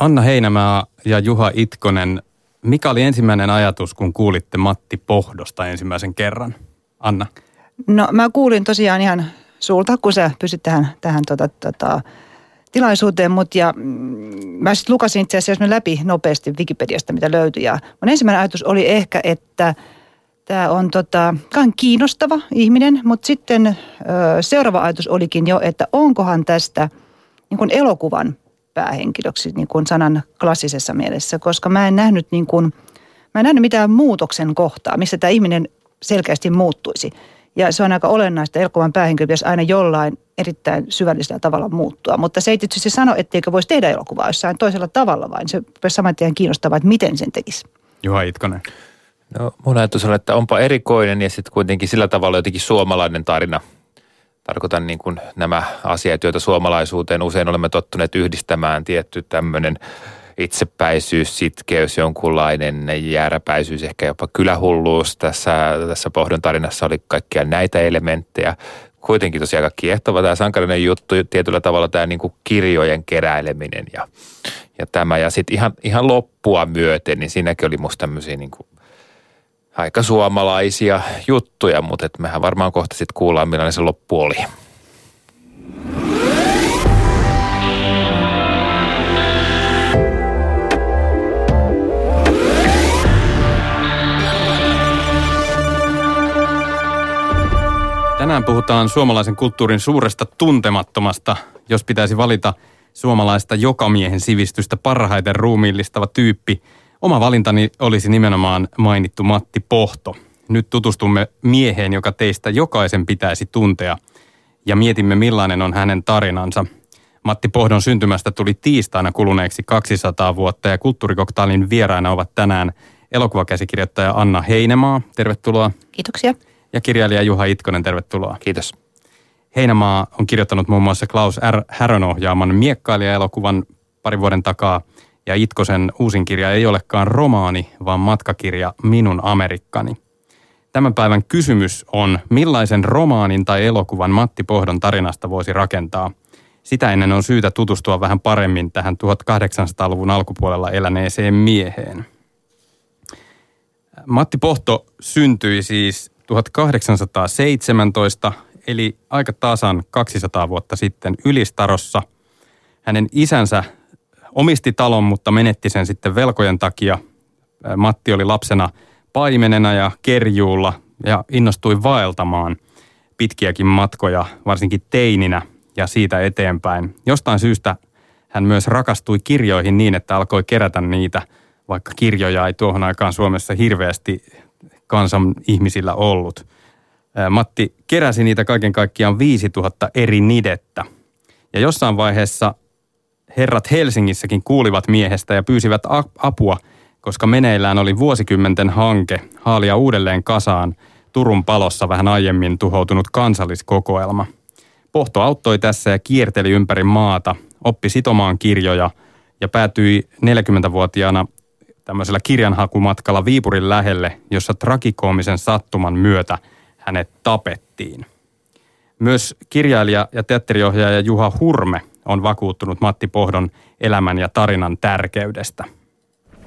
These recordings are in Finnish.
Anna Heinämaa ja Juha Itkonen, mikä oli ensimmäinen ajatus, kun kuulitte Matti Pohdosta ensimmäisen kerran? Anna. No mä kuulin tosiaan ihan sulta, kun sä pysyt tähän, tähän tota, tota, tilaisuuteen, mutta ja mm, mä sitten lukasin itse asiassa läpi nopeasti Wikipediasta, mitä löytyi. Ja mun ensimmäinen ajatus oli ehkä, että tämä on tota, kiinnostava ihminen, mutta sitten ö, seuraava ajatus olikin jo, että onkohan tästä niin elokuvan päähenkilöksi niin kuin sanan klassisessa mielessä, koska mä en nähnyt niin kuin, mä en nähnyt mitään muutoksen kohtaa, missä tämä ihminen selkeästi muuttuisi. Ja se on aika olennaista, elokuvan päähenkilö pitäisi aina jollain erittäin syvällisellä tavalla muuttua. Mutta se ei tietysti sano, etteikö voisi tehdä elokuvaa jossain toisella tavalla, vaan se olisi saman tien kiinnostavaa, että miten sen tekisi. Juha Itkonen. No mun ajatus on, että onpa erikoinen ja sitten kuitenkin sillä tavalla jotenkin suomalainen tarina. Tarkoitan niin kuin nämä asiat, joita suomalaisuuteen usein olemme tottuneet yhdistämään. Tietty tämmöinen itsepäisyys, sitkeys, jonkunlainen jääräpäisyys, ehkä jopa kylähulluus. Tässä, tässä pohdon tarinassa oli kaikkia näitä elementtejä. Kuitenkin tosiaan aika kiehtova tämä sankarinen juttu, tietyllä tavalla tämä niin kuin kirjojen keräileminen ja, ja tämä. Ja sitten ihan, ihan loppua myöten, niin siinäkin oli musta tämmöisiä niin kuin aika suomalaisia juttuja, mutta et mehän varmaan kohta sitten kuullaan, millainen se loppu oli. Tänään puhutaan suomalaisen kulttuurin suuresta tuntemattomasta, jos pitäisi valita suomalaista jokamiehen sivistystä parhaiten ruumiillistava tyyppi. Oma valintani olisi nimenomaan mainittu Matti Pohto. Nyt tutustumme mieheen, joka teistä jokaisen pitäisi tuntea ja mietimme millainen on hänen tarinansa. Matti Pohdon syntymästä tuli tiistaina kuluneeksi 200 vuotta ja kulttuurikoktaalin vieraina ovat tänään elokuvakäsikirjoittaja Anna Heinemaa. Tervetuloa. Kiitoksia ja kirjailija Juha Itkonen, tervetuloa. Kiitos. Heinämaa on kirjoittanut muun muassa Klaus R. Härön ohjaaman miekkailija-elokuvan pari vuoden takaa, ja Itkosen uusin kirja ei olekaan romaani, vaan matkakirja Minun Amerikkani. Tämän päivän kysymys on, millaisen romaanin tai elokuvan Matti Pohdon tarinasta voisi rakentaa. Sitä ennen on syytä tutustua vähän paremmin tähän 1800-luvun alkupuolella eläneeseen mieheen. Matti Pohto syntyi siis 1817, eli aika tasan 200 vuotta sitten Ylistarossa. Hänen isänsä omisti talon, mutta menetti sen sitten velkojen takia. Matti oli lapsena paimenena ja kerjuulla ja innostui vaeltamaan pitkiäkin matkoja, varsinkin teininä ja siitä eteenpäin. Jostain syystä hän myös rakastui kirjoihin niin, että alkoi kerätä niitä, vaikka kirjoja ei tuohon aikaan Suomessa hirveästi kansan ihmisillä ollut. Matti keräsi niitä kaiken kaikkiaan 5000 eri nidettä. Ja jossain vaiheessa herrat Helsingissäkin kuulivat miehestä ja pyysivät apua, koska meneillään oli vuosikymmenten hanke haalia uudelleen kasaan Turun palossa vähän aiemmin tuhoutunut kansalliskokoelma. Pohto auttoi tässä ja kierteli ympäri maata, oppi sitomaan kirjoja ja päätyi 40-vuotiaana tämmöisellä kirjanhakumatkalla Viipurin lähelle, jossa trakikoomisen sattuman myötä hänet tapettiin. Myös kirjailija ja teatteriohjaaja Juha Hurme on vakuuttunut Matti Pohdon elämän ja tarinan tärkeydestä.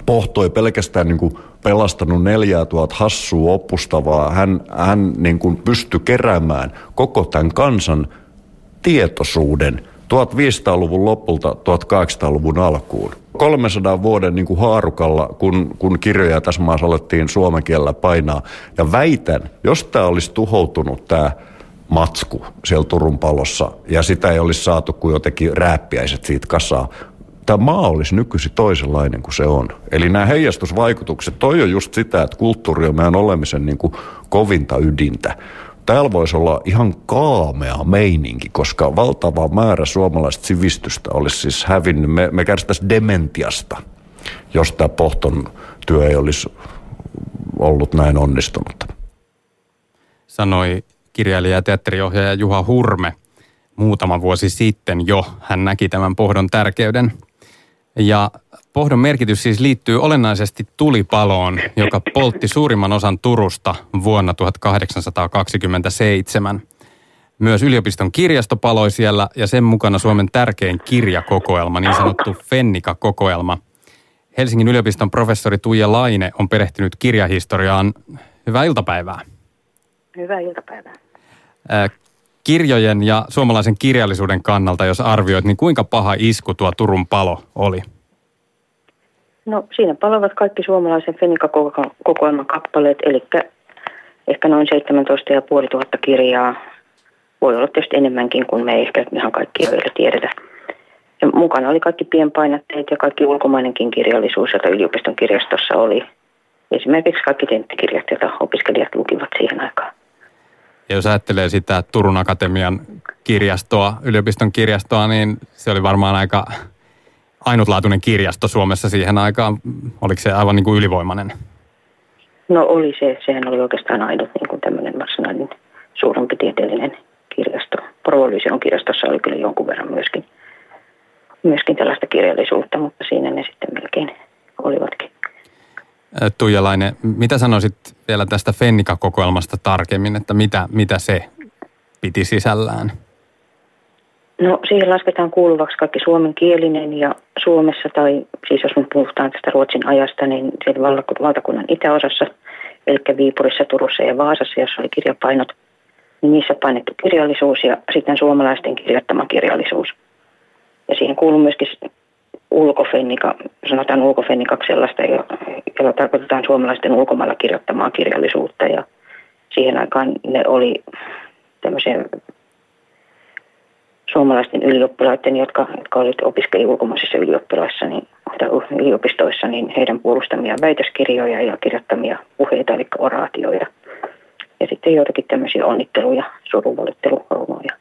Pohto ei pelkästään niin kuin pelastanut neljää tuhat hassua oppustavaa. Hän, hän niin kuin pystyi keräämään koko tämän kansan tietoisuuden 1500-luvun lopulta 1800-luvun alkuun. 300 vuoden niin kuin haarukalla, kun, kun kirjoja tässä maassa alettiin suomen kielellä painaa. Ja väitän, jos tämä olisi tuhoutunut tämä matsku siellä Turun palossa ja sitä ei olisi saatu kuin jotenkin rääppiäiset siitä kasaa, tämä maa olisi nykyisin toisenlainen kuin se on. Eli nämä heijastusvaikutukset, toi on just sitä, että kulttuuri on meidän olemisen niin kuin kovinta ydintä täällä voisi olla ihan kaamea meininki, koska valtava määrä suomalaista sivistystä olisi siis hävinnyt. Me, me kärsittäisiin dementiasta, jos tämä Pohton työ ei olisi ollut näin onnistunut. Sanoi kirjailija ja teatteriohjaaja Juha Hurme muutama vuosi sitten jo. Hän näki tämän pohdon tärkeyden. Ja Pohdon merkitys siis liittyy olennaisesti tulipaloon, joka poltti suurimman osan Turusta vuonna 1827. Myös yliopiston kirjasto paloi siellä ja sen mukana Suomen tärkein kirjakokoelma, niin sanottu Fennika-kokoelma. Helsingin yliopiston professori Tuija Laine on perehtynyt kirjahistoriaan. Hyvää iltapäivää. Hyvää iltapäivää. Kirjojen ja suomalaisen kirjallisuuden kannalta, jos arvioit, niin kuinka paha isku tuo Turun palo oli? No siinä palavat kaikki suomalaisen Fenika-kokoelman kappaleet, eli ehkä noin 17 500 kirjaa. Voi olla tietysti enemmänkin, kuin me ehkä ihan kaikki vielä tiedetä. Ja mukana oli kaikki pienpainatteet ja kaikki ulkomainenkin kirjallisuus, jota yliopiston kirjastossa oli. Esimerkiksi kaikki tenttikirjat, joita opiskelijat lukivat siihen aikaan. Ja jos ajattelee sitä Turun Akatemian kirjastoa, yliopiston kirjastoa, niin se oli varmaan aika ainutlaatuinen kirjasto Suomessa siihen aikaan. Oliko se aivan niin kuin ylivoimainen? No oli se. Sehän oli oikeastaan ainut niin kuin tämmöinen varsinainen suurempi tieteellinen kirjasto. Provolyysion kirjastossa oli kyllä jonkun verran myöskin, myöskin tällaista kirjallisuutta, mutta siinä ne sitten melkein olivatkin. Tuija Laine, mitä sanoisit vielä tästä Fennika-kokoelmasta tarkemmin, että mitä, mitä se piti sisällään? No siihen lasketaan kuuluvaksi kaikki suomenkielinen ja Suomessa tai siis jos me puhutaan tästä Ruotsin ajasta, niin siellä valtakunnan itäosassa, eli Viipurissa, Turussa ja Vaasassa, jossa oli kirjapainot, niin niissä painettu kirjallisuus ja sitten suomalaisten kirjoittama kirjallisuus. Ja siihen kuuluu myöskin ulkofennika, sanotaan ulkofennikaksi sellaista, jolla tarkoitetaan suomalaisten ulkomailla kirjoittamaa kirjallisuutta ja siihen aikaan ne oli tämmöisiä suomalaisten ylioppilaiden, jotka, jotka olivat opiskeli ulkomaisissa ylioppilaissa, niin, yliopistoissa, niin heidän puolustamia väitöskirjoja ja kirjoittamia puheita, eli oraatioja. Ja sitten joitakin tämmöisiä onnitteluja, surunvalittelurunoja.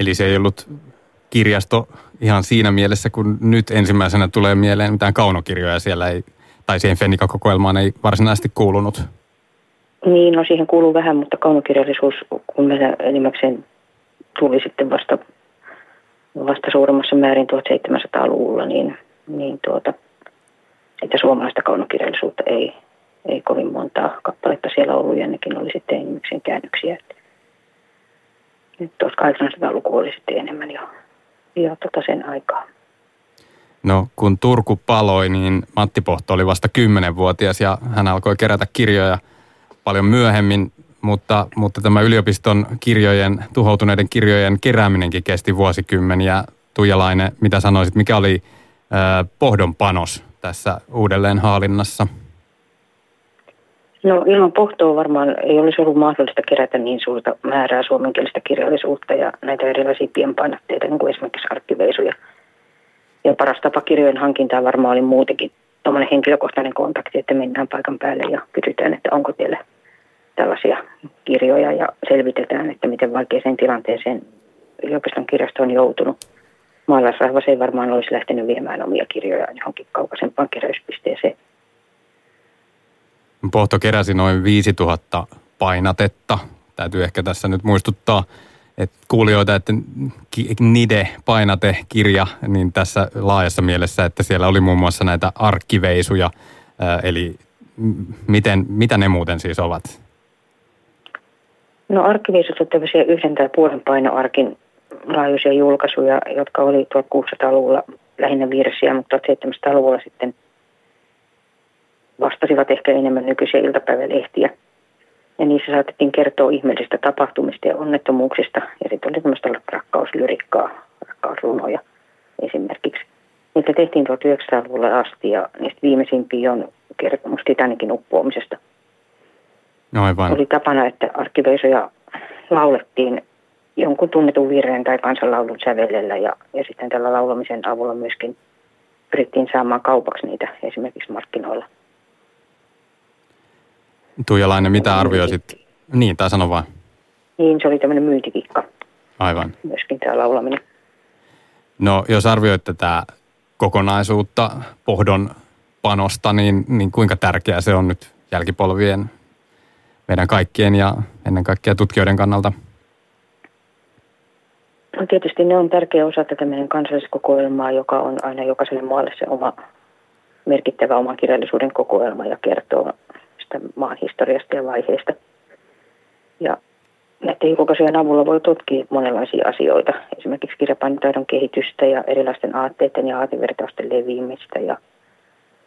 Eli se ei ollut kirjasto ihan siinä mielessä, kun nyt ensimmäisenä tulee mieleen mitään kaunokirjoja siellä ei, tai siihen Fenika-kokoelmaan ei varsinaisesti kuulunut. Niin, no siihen kuuluu vähän, mutta kaunokirjallisuus, kun meillä enimmäkseen tuli sitten vasta, vasta suuremmassa määrin 1700-luvulla, niin, niin tuota, sitä suomalaista kaunokirjallisuutta ei, ei kovin montaa kappaletta siellä ollut ja nekin oli sitten enimmäkseen käännöksiä. Nyt 1800-luku oli sitten enemmän jo, jo tota sen aikaa. No kun Turku paloi, niin Matti Pohto oli vasta 10-vuotias ja hän alkoi kerätä kirjoja paljon myöhemmin mutta, mutta tämä yliopiston kirjojen, tuhoutuneiden kirjojen kerääminenkin kesti vuosikymmeniä. Tuijalainen, mitä sanoisit, mikä oli äh, pohdon panos tässä uudelleen haalinnassa? No ilman pohtoa varmaan ei olisi ollut mahdollista kerätä niin suurta määrää suomenkielistä kirjallisuutta ja näitä erilaisia pienpainotteita, niin kuin esimerkiksi arkkiveisuja. Ja paras tapa kirjojen hankintaa varmaan oli muutenkin tuommoinen henkilökohtainen kontakti, että mennään paikan päälle ja kysytään, että onko teillä tällaisia kirjoja ja selvitetään, että miten vaikeaseen tilanteeseen yliopiston kirjasto on joutunut. Maalaisrahvas ei varmaan olisi lähtenyt viemään omia kirjoja johonkin kaukaisempaan keräyspisteeseen. Pohto keräsi noin 5000 painatetta. Täytyy ehkä tässä nyt muistuttaa että kuulijoita, että NIDE-painate-kirja, niin tässä laajassa mielessä, että siellä oli muun muassa näitä arkkiveisuja, eli miten, mitä ne muuten siis ovat? No arkkiviisut on tämmöisiä yhden tai puolen painoarkin laajuisia julkaisuja, jotka oli 1600-luvulla lähinnä virsiä, mutta 1700-luvulla sitten vastasivat ehkä enemmän nykyisiä iltapäivälehtiä. Ja niissä saatettiin kertoa ihmeellisistä tapahtumista ja onnettomuuksista. Ja sitten oli tämmöistä rakkauslyrikkaa, rakkausrunoja esimerkiksi. Niitä tehtiin 1900-luvulla asti ja niistä viimeisimpiä on kertomus Titanikin uppoamisesta – No aivan. Oli tapana, että arkkiveisoja laulettiin jonkun tunnetun vireen tai kansanlaulun sävelellä ja, ja sitten tällä laulamisen avulla myöskin pyrittiin saamaan kaupaksi niitä esimerkiksi markkinoilla. Tuijalainen, mitä arvioisit? Niin, tai sano vaan. Niin, se oli tämmöinen myyntikikka. Aivan. Myöskin tämä laulaminen. No, jos arvioit tätä kokonaisuutta, pohdon panosta, niin, niin kuinka tärkeää se on nyt jälkipolvien meidän kaikkien ja ennen kaikkea tutkijoiden kannalta? No tietysti ne on tärkeä osa tätä meidän kansalliskokoelmaa, joka on aina jokaiselle maalle se oma merkittävä oman kirjallisuuden kokoelma ja kertoo sitä maan historiasta ja vaiheista. Ja näiden julkaisujen avulla voi tutkia monenlaisia asioita, esimerkiksi kirjapainotaidon kehitystä ja erilaisten aatteiden ja aatevertausten leviämistä. Ja,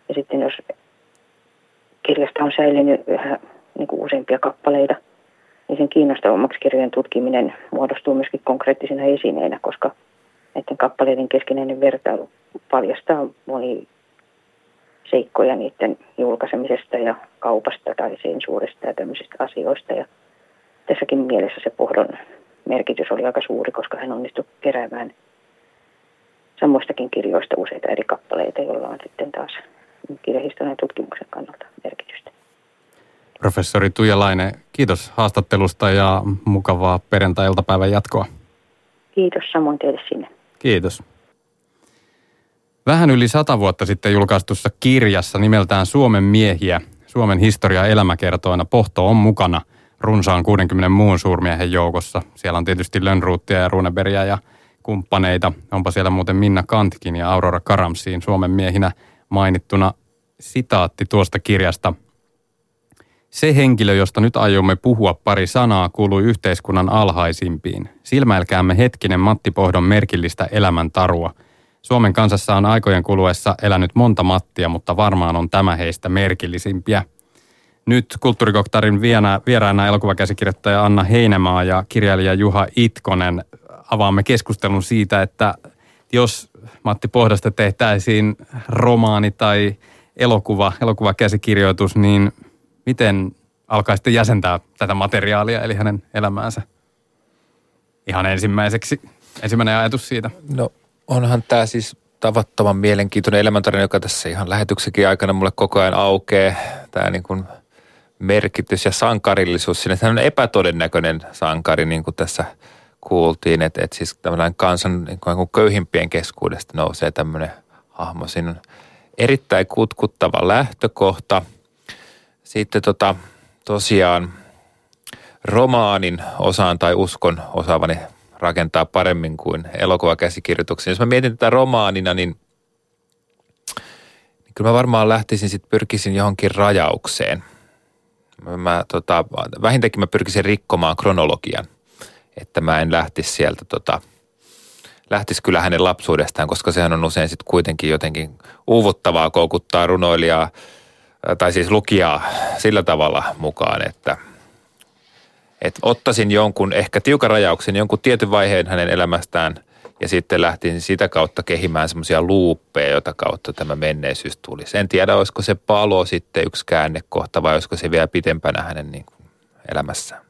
ja sitten jos kirjasta on säilynyt yhä niin kuin useampia kappaleita, niin sen kiinnostavammaksi kirjojen tutkiminen muodostuu myöskin konkreettisina esineinä, koska näiden kappaleiden keskinäinen vertailu paljastaa moni seikkoja niiden julkaisemisesta ja kaupasta tai sensuurista ja tämmöisistä asioista. Ja tässäkin mielessä se pohdon merkitys oli aika suuri, koska hän onnistui keräämään samoistakin kirjoista useita eri kappaleita, joilla on sitten taas kirjahistorian tutkimuksen kannalta merkitystä. Professori Tuija Laine, kiitos haastattelusta ja mukavaa perjantai-iltapäivän jatkoa. Kiitos samoin teille sinne. Kiitos. Vähän yli sata vuotta sitten julkaistussa kirjassa nimeltään Suomen miehiä, Suomen historia elämäkertoina Pohto on mukana runsaan 60 muun suurmiehen joukossa. Siellä on tietysti Lönnruuttia ja Runeberia ja kumppaneita. Onpa siellä muuten Minna Kantkin ja Aurora Karamsiin Suomen miehinä mainittuna sitaatti tuosta kirjasta. Se henkilö, josta nyt aiomme puhua pari sanaa, kuului yhteiskunnan alhaisimpiin. Silmäilkäämme hetkinen Matti Pohdon merkillistä elämäntarua – Suomen kansassa on aikojen kuluessa elänyt monta Mattia, mutta varmaan on tämä heistä merkillisimpiä. Nyt kulttuurikoktarin vieraana, elokuvakäsikirjoittaja Anna Heinemaa ja kirjailija Juha Itkonen avaamme keskustelun siitä, että jos Matti Pohdosta tehtäisiin romaani tai elokuva, elokuvakäsikirjoitus, niin miten alkaisitte jäsentää tätä materiaalia, eli hänen elämäänsä? Ihan ensimmäiseksi, ensimmäinen ajatus siitä. No onhan tämä siis tavattoman mielenkiintoinen elämäntarina, joka tässä ihan lähetyksenkin aikana mulle koko ajan aukeaa. Tämä niin kuin merkitys ja sankarillisuus sinne. Tämä on epätodennäköinen sankari, niin kuin tässä kuultiin, että, että siis tämmöinen kansan niin kuin köyhimpien keskuudesta nousee tämmöinen hahmo. Siinä on erittäin kutkuttava lähtökohta. Sitten tota, tosiaan romaanin osaan tai uskon osaavani rakentaa paremmin kuin elokuvakäsikirjoituksen. Jos mä mietin tätä romaanina, niin, niin kyllä mä varmaan lähtisin sitten pyrkisin johonkin rajaukseen. Mä, tota, vähintäänkin mä pyrkisin rikkomaan kronologian, että mä en lähtisi sieltä tota, lähtisi kyllä hänen lapsuudestaan, koska sehän on usein sitten kuitenkin jotenkin uuvuttavaa koukuttaa runoilijaa tai siis lukijaa sillä tavalla mukaan, että – että ottaisin jonkun ehkä tiukan rajauksen, jonkun tietyn vaiheen hänen elämästään ja sitten lähtin sitä kautta kehimään semmoisia luuppeja, jota kautta tämä menneisyys tuli. En tiedä, olisiko se palo sitten yksi käännekohta vai olisiko se vielä pitempänä hänen niin kuin elämässään.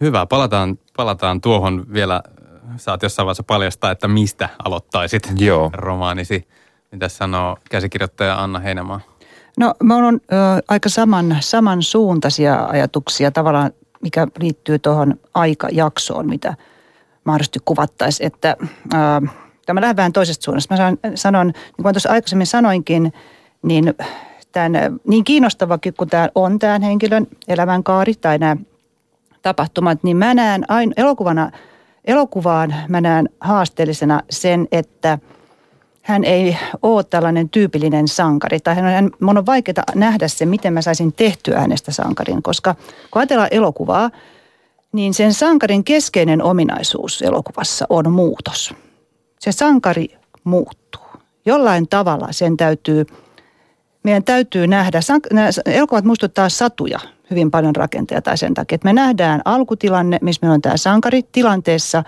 Hyvä, palataan, palataan tuohon vielä. Saat jossain vaiheessa paljastaa, että mistä aloittaisit Joo. romaanisi. Mitä sanoo käsikirjoittaja Anna Heinemaa? No, minulla on ö, aika saman, samansuuntaisia ajatuksia tavallaan mikä liittyy tuohon aikajaksoon, mitä mahdollisesti kuvattaisiin. Että ää, tämä lähden vähän toisesta suunnasta. Mä sanon, niin kuin tuossa aikaisemmin sanoinkin, niin tämän, niin kiinnostavakin kuin tämä on tämän henkilön elämänkaari tai nämä tapahtumat, niin mä näen aina elokuvana, elokuvaan mä näen haasteellisena sen, että – hän ei ole tällainen tyypillinen sankari. Tai hän, mun on vaikeaa nähdä se, miten mä saisin tehtyä hänestä sankarin, koska kun ajatellaan elokuvaa, niin sen sankarin keskeinen ominaisuus elokuvassa on muutos. Se sankari muuttuu. Jollain tavalla sen täytyy, meidän täytyy nähdä, elokuvat muistuttaa satuja hyvin paljon rakenteja tai sen takia, että me nähdään alkutilanne, missä meillä on tämä sankari tilanteessa,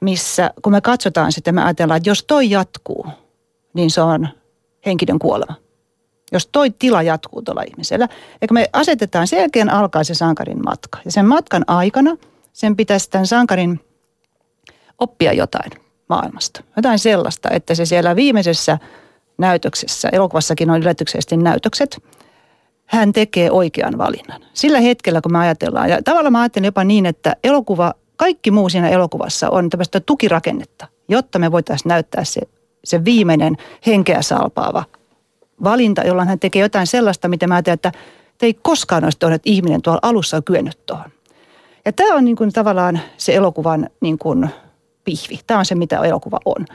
missä kun me katsotaan sitten, me ajatellaan, että jos toi jatkuu, niin se on henkinen kuolema. Jos toi tila jatkuu tuolla ihmisellä. Eikä me asetetaan, sen jälkeen alkaa se sankarin matka. Ja sen matkan aikana sen pitäisi tämän sankarin oppia jotain maailmasta. Jotain sellaista, että se siellä viimeisessä näytöksessä, elokuvassakin on yllätyksellisesti näytökset, hän tekee oikean valinnan. Sillä hetkellä, kun me ajatellaan, ja tavallaan mä ajattelen jopa niin, että elokuva, kaikki muu siinä elokuvassa on tämmöistä tukirakennetta, jotta me voitaisiin näyttää se se viimeinen henkeä salpaava valinta, jolloin hän tekee jotain sellaista, mitä mä ajattelen, että te ei koskaan olisi tuonut, että ihminen tuolla alussa on kyennyt tuohon. Ja tämä on niin kuin tavallaan se elokuvan niin kuin pihvi. Tämä on se, mitä elokuva on.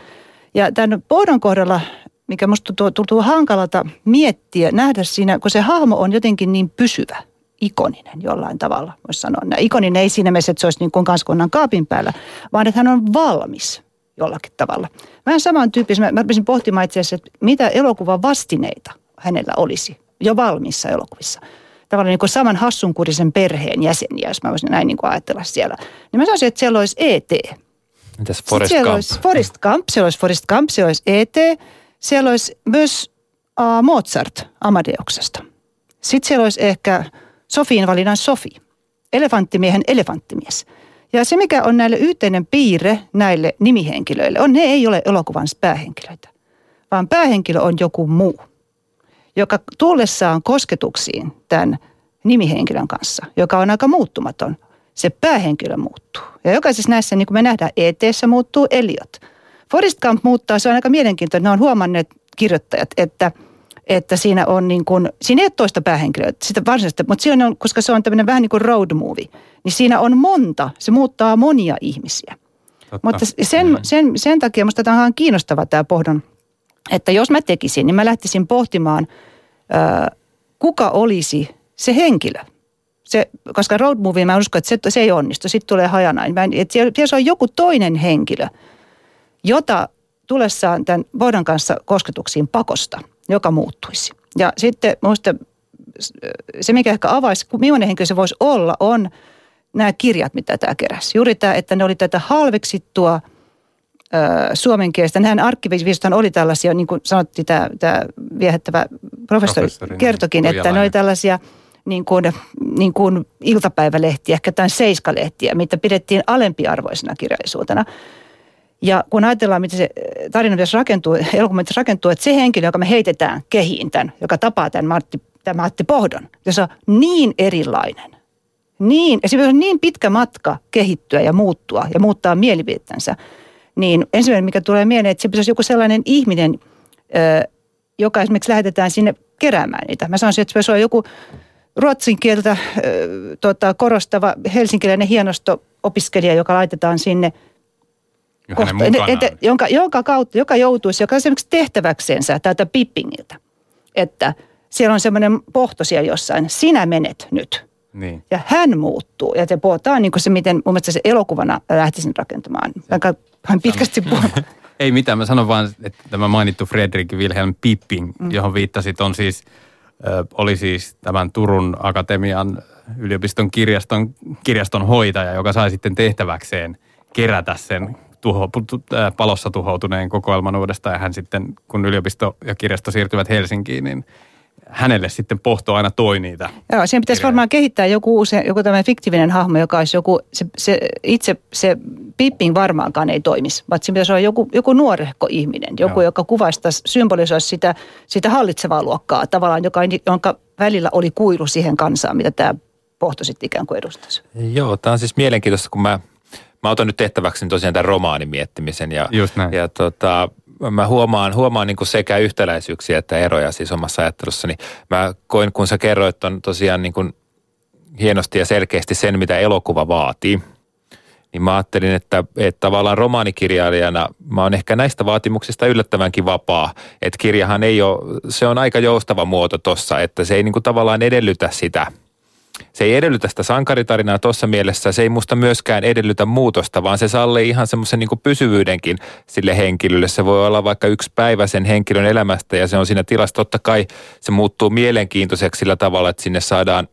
Ja tämän pohdon kohdalla, mikä musta tuntuu, hankalalta miettiä, nähdä siinä, kun se hahmo on jotenkin niin pysyvä ikoninen jollain tavalla, voisi sanoa. Ikoninen ei siinä mielessä, että se olisi niin kuin kansakunnan kaapin päällä, vaan että hän on valmis jollakin tavalla. Vähän saman tyyppisen, mä, mä pohtimaan itse asiassa, että mitä elokuvan vastineita hänellä olisi jo valmissa elokuvissa. Tavallaan niin kuin saman hassunkurisen perheen jäseniä, jos mä voisin näin niin kuin ajatella siellä. Niin mä sanoisin, että siellä olisi E.T. Entäs Forrest siellä Gump? olisi Forrest Gump, siellä olisi Forrest Gump, siellä olisi E.T., siellä olisi myös uh, Mozart Amadeuksesta. Sitten siellä olisi ehkä Sofiin valinnan Sofi, elefanttimiehen elefanttimies. Ja se, mikä on näille yhteinen piirre näille nimihenkilöille, on ne ei ole elokuvan päähenkilöitä, vaan päähenkilö on joku muu, joka tullessaan kosketuksiin tämän nimihenkilön kanssa, joka on aika muuttumaton, se päähenkilö muuttuu. Ja jokaisessa näissä, niin kuin me nähdään, et muuttuu Eliot. Forrest Gump muuttaa, se on aika mielenkiintoinen. Ne on huomanneet kirjoittajat, että, että siinä on niin kuin, siinä ei ole toista päähenkilöä, sitä varsinaista, mutta siinä on, koska se on tämmöinen vähän niin kuin road movie, niin siinä on monta, se muuttaa monia ihmisiä. Totta. Mutta sen, mm. sen, sen takia minusta tämä on kiinnostava tämä pohdon, että jos mä tekisin, niin mä lähtisin pohtimaan, ää, kuka olisi se henkilö. Se, koska road movie, mä uskon, että se, se ei onnistu, sitten tulee hajanain. Mä, että siellä on joku toinen henkilö, jota tulessaan tämän Bohdan kanssa kosketuksiin pakosta, joka muuttuisi. Ja sitten minusta se, mikä ehkä avaisi, millainen henkilö se voisi olla, on nämä kirjat, mitä tämä keräsi. Juuri tämä, että ne oli tätä halveksittua suomen kielestä. Nähän arkkiviisithan oli tällaisia, niin kuin sanottiin tämä, tämä viehättävä professori, professori kertokin, että ne oli tällaisia niin kuin, niin kuin iltapäivälehtiä, ehkä tämän seiskalehtiä, mitä pidettiin alempiarvoisena kirjallisuutena. Ja kun ajatellaan, miten se tarina pitäisi rakentuu, elokuva rakentuu, että se henkilö, joka me heitetään kehiin tämän, joka tapaa tämän Martti, tämän Matti Pohdon, ja se on niin erilainen, niin, se on niin pitkä matka kehittyä ja muuttua ja muuttaa mielipidettänsä, niin ensimmäinen, mikä tulee mieleen, että se pitäisi joku sellainen ihminen, joka esimerkiksi lähetetään sinne keräämään niitä. Mä sanoisin, että se pitäisi olla joku ruotsin kieltä tota, korostava helsinkiläinen hienosto-opiskelija, joka laitetaan sinne – kohta, et, jonka, jonka kautta, joka joutuisi, joka esimerkiksi tehtäväksensä täältä Pippingiltä, että siellä on semmoinen pohto siellä jossain, sinä menet nyt. Niin. Ja hän muuttuu. Ja se puhutaan niin se, miten mun mielestä se elokuvana lähtisin rakentamaan. Aika pitkästi puhun. Ei mitään, mä sanon vaan, että tämä mainittu Fredrik Wilhelm Pipping, mm. johon viittasit, on siis, oli siis tämän Turun Akatemian yliopiston kirjaston, kirjaston hoitaja, joka sai sitten tehtäväkseen kerätä sen tuho, palossa tuhoutuneen kokoelman uudestaan ja hän sitten, kun yliopisto ja kirjasto siirtyvät Helsinkiin, niin hänelle sitten pohto aina toi niitä. Joo, siihen pitäisi varmaan kehittää joku uusi, joku tämmöinen fiktiivinen hahmo, joka olisi joku, se, se itse se Pipping varmaankaan ei toimisi, vaan siinä pitäisi olla joku, joku nuorehko ihminen, joku, Joo. joka kuvaistaisi, symbolisoisi sitä, sitä hallitsevaa luokkaa tavallaan, joka, jonka välillä oli kuilu siihen kansaan, mitä tämä pohto sitten ikään kuin edustaisi. Joo, tämä on siis mielenkiintoista, kun mä mä otan nyt tehtäväksi tosiaan tämän romaanin miettimisen. Ja, ja tota, mä huomaan, huomaan niin sekä yhtäläisyyksiä että eroja siis omassa ajattelussani. Mä koin, kun sä kerroit on tosiaan niin kuin hienosti ja selkeästi sen, mitä elokuva vaatii. Niin mä ajattelin, että, että tavallaan romaanikirjailijana mä oon ehkä näistä vaatimuksista yllättävänkin vapaa. Että kirjahan ei ole, se on aika joustava muoto tossa, että se ei niin kuin tavallaan edellytä sitä – se ei edellytä sitä sankaritarinaa tuossa mielessä, se ei musta myöskään edellytä muutosta, vaan se sallii ihan semmoisen niin pysyvyydenkin sille henkilölle. Se voi olla vaikka yksi päivä sen henkilön elämästä ja se on siinä tilassa. Totta kai se muuttuu mielenkiintoiseksi sillä tavalla, että sinne saadaan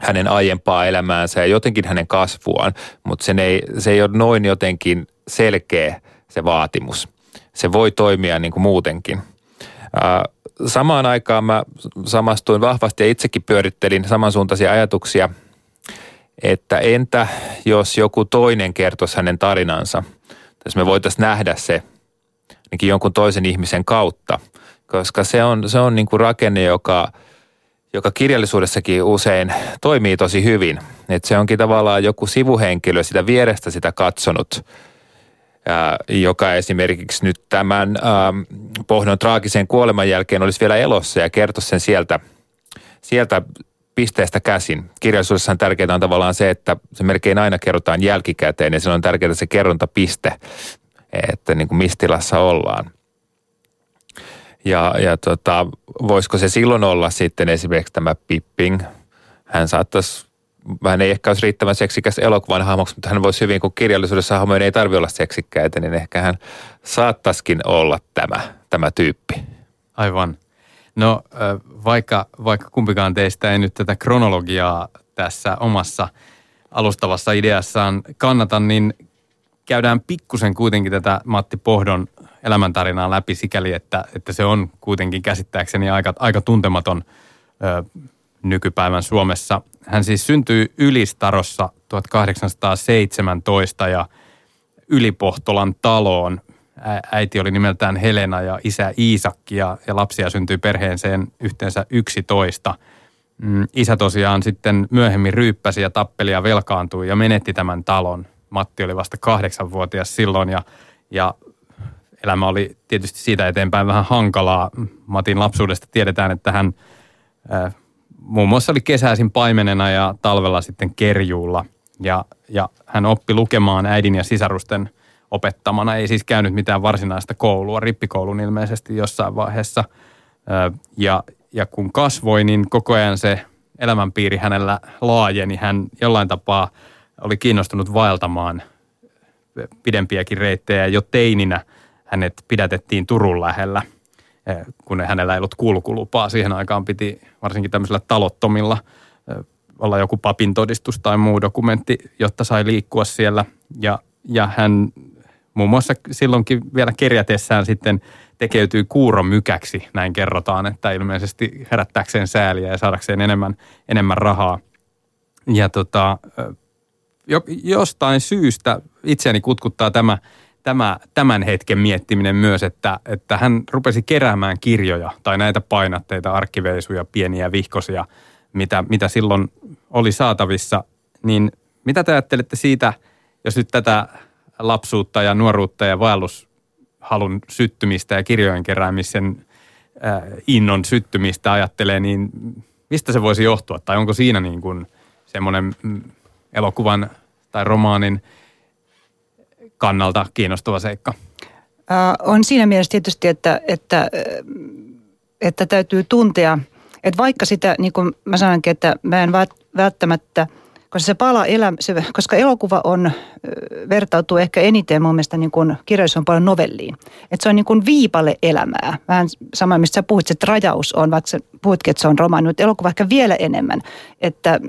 hänen aiempaa elämäänsä ja jotenkin hänen kasvuaan, mutta sen ei, se ei ole noin jotenkin selkeä se vaatimus. Se voi toimia niin kuin muutenkin samaan aikaan mä samastuin vahvasti ja itsekin pyörittelin samansuuntaisia ajatuksia, että entä jos joku toinen kertoisi hänen tarinansa. Jos me voitaisiin nähdä se ainakin jonkun toisen ihmisen kautta, koska se on, se on niin kuin rakenne, joka, joka kirjallisuudessakin usein toimii tosi hyvin. Että se onkin tavallaan joku sivuhenkilö sitä vierestä sitä katsonut – joka esimerkiksi nyt tämän ähm, Pohdon traagisen kuoleman jälkeen olisi vielä elossa ja kertoisi sen sieltä, sieltä pisteestä käsin. Kirjallisuudessa tärkeää on tavallaan se, että se melkein aina kerrotaan jälkikäteen ja silloin on tärkeää se kerrontapiste, että niin kuin mistilassa ollaan. Ja, ja tota, voisiko se silloin olla sitten esimerkiksi tämä Pipping, hän saattaisi hän ei ehkä olisi riittävän seksikäs elokuvan hahmoksi, mutta hän voisi hyvin, kun kirjallisuudessa hahmojen ei tarvitse olla seksikkäitä, niin ehkä hän saattaisikin olla tämä, tämä tyyppi. Aivan. No vaikka, vaikka kumpikaan teistä ei nyt tätä kronologiaa tässä omassa alustavassa ideassaan kannata, niin käydään pikkusen kuitenkin tätä Matti Pohdon elämäntarinaa läpi sikäli, että, että se on kuitenkin käsittääkseni aika, aika tuntematon ö, nykypäivän Suomessa. Hän siis syntyi Ylistarossa 1817 ja Ylipohtolan taloon. Äiti oli nimeltään Helena ja isä Iisakki ja, ja lapsia syntyi perheeseen yhteensä 11. Mm, isä tosiaan sitten myöhemmin ryyppäsi ja tappeli ja velkaantui ja menetti tämän talon. Matti oli vasta kahdeksanvuotias silloin ja, ja elämä oli tietysti siitä eteenpäin vähän hankalaa. Matin lapsuudesta tiedetään, että hän muun muassa oli kesäisin paimenena ja talvella sitten kerjuulla. Ja, ja hän oppi lukemaan äidin ja sisarusten opettamana. Ei siis käynyt mitään varsinaista koulua, rippikoulun ilmeisesti jossain vaiheessa. Ja, ja kun kasvoi, niin koko ajan se elämänpiiri hänellä laajeni. Hän jollain tapaa oli kiinnostunut vaeltamaan pidempiäkin reittejä. Jo teininä hänet pidätettiin Turun lähellä – kun hänellä ei ollut kulkulupaa. Siihen aikaan piti varsinkin tämmöisillä talottomilla eh, olla joku papin todistus tai muu dokumentti, jotta sai liikkua siellä. Ja, ja hän muun muassa silloinkin vielä kerjätessään sitten tekeytyi kuuromykäksi, näin kerrotaan, että ilmeisesti herättääkseen sääliä ja saadakseen enemmän, enemmän rahaa. Ja tota, eh, jo, jostain syystä itseäni kutkuttaa tämä – tämä, tämän hetken miettiminen myös, että, että hän rupesi keräämään kirjoja tai näitä painatteita, arkkiveisuja, pieniä vihkosia, mitä, mitä silloin oli saatavissa. Niin mitä te ajattelette siitä, jos nyt tätä lapsuutta ja nuoruutta ja vaellushalun syttymistä ja kirjojen keräämisen äh, innon syttymistä ajattelee, niin mistä se voisi johtua? Tai onko siinä niin kuin semmoinen mm, elokuvan tai romaanin – kannalta kiinnostava seikka? On siinä mielessä tietysti, että, että, että täytyy tuntea, että vaikka sitä, niin kuin mä sanonkin, että mä en välttämättä, koska se pala elä, se, koska elokuva on, vertautuu ehkä eniten mun mielestä niin kuin kirjallisuus on paljon novelliin. Että se on niin kuin viipale elämää. Vähän sama, mistä sä puhuit, että rajaus on, vaikka sä puhutkin, että se on romaani, mutta elokuva ehkä vielä enemmän. Että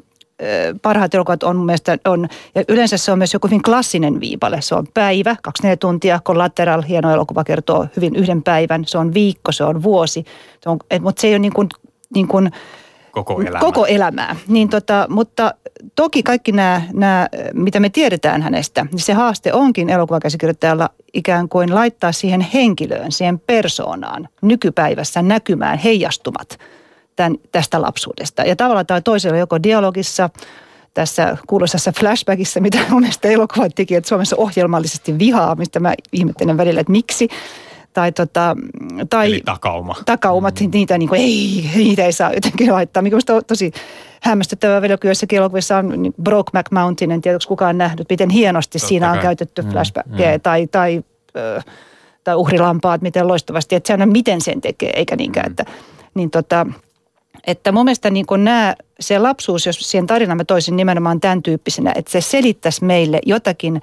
parhaat elokuvat on mun mielestä, on, ja yleensä se on myös joku hyvin klassinen viipale. Se on päivä, 24 tuntia, Collateral, hieno elokuva kertoo hyvin yhden päivän. Se on viikko, se on vuosi, se on, et, mutta se ei ole niin kuin, niin kuin koko elämää. Koko elämää. Niin tota, mutta toki kaikki nämä, nämä, mitä me tiedetään hänestä, niin se haaste onkin elokuvakäsikirjoittajalla ikään kuin laittaa siihen henkilöön, siihen persoonaan, nykypäivässä näkymään heijastumat – tämän, tästä lapsuudesta. Ja tavallaan tai toisella joko dialogissa, tässä kuuluisassa flashbackissa, mitä mun mielestä elokuvat teki, että Suomessa ohjelmallisesti vihaa, mistä mä ihmettelen välillä, että miksi. Tai, tota, tai Eli takauma. Takaumat, mm. niitä, niin kuin, ei, niitä ei saa jotenkin laittaa. Mikä on tosi hämmästyttävää vielä, kun joissakin elokuvissa on niin Brokeback Mountain, en tiedä, onko kukaan nähnyt, miten hienosti Totta siinä kai. on käytetty mm, flashbackia mm. tai, tai, tai uhrilampaat, miten loistavasti. Että sehän on miten sen tekee, eikä niinkään, mm. että niin tota, että mun mielestä niin nämä, se lapsuus, jos siihen tarinamme toisin nimenomaan tämän tyyppisenä, että se selittäisi meille jotakin,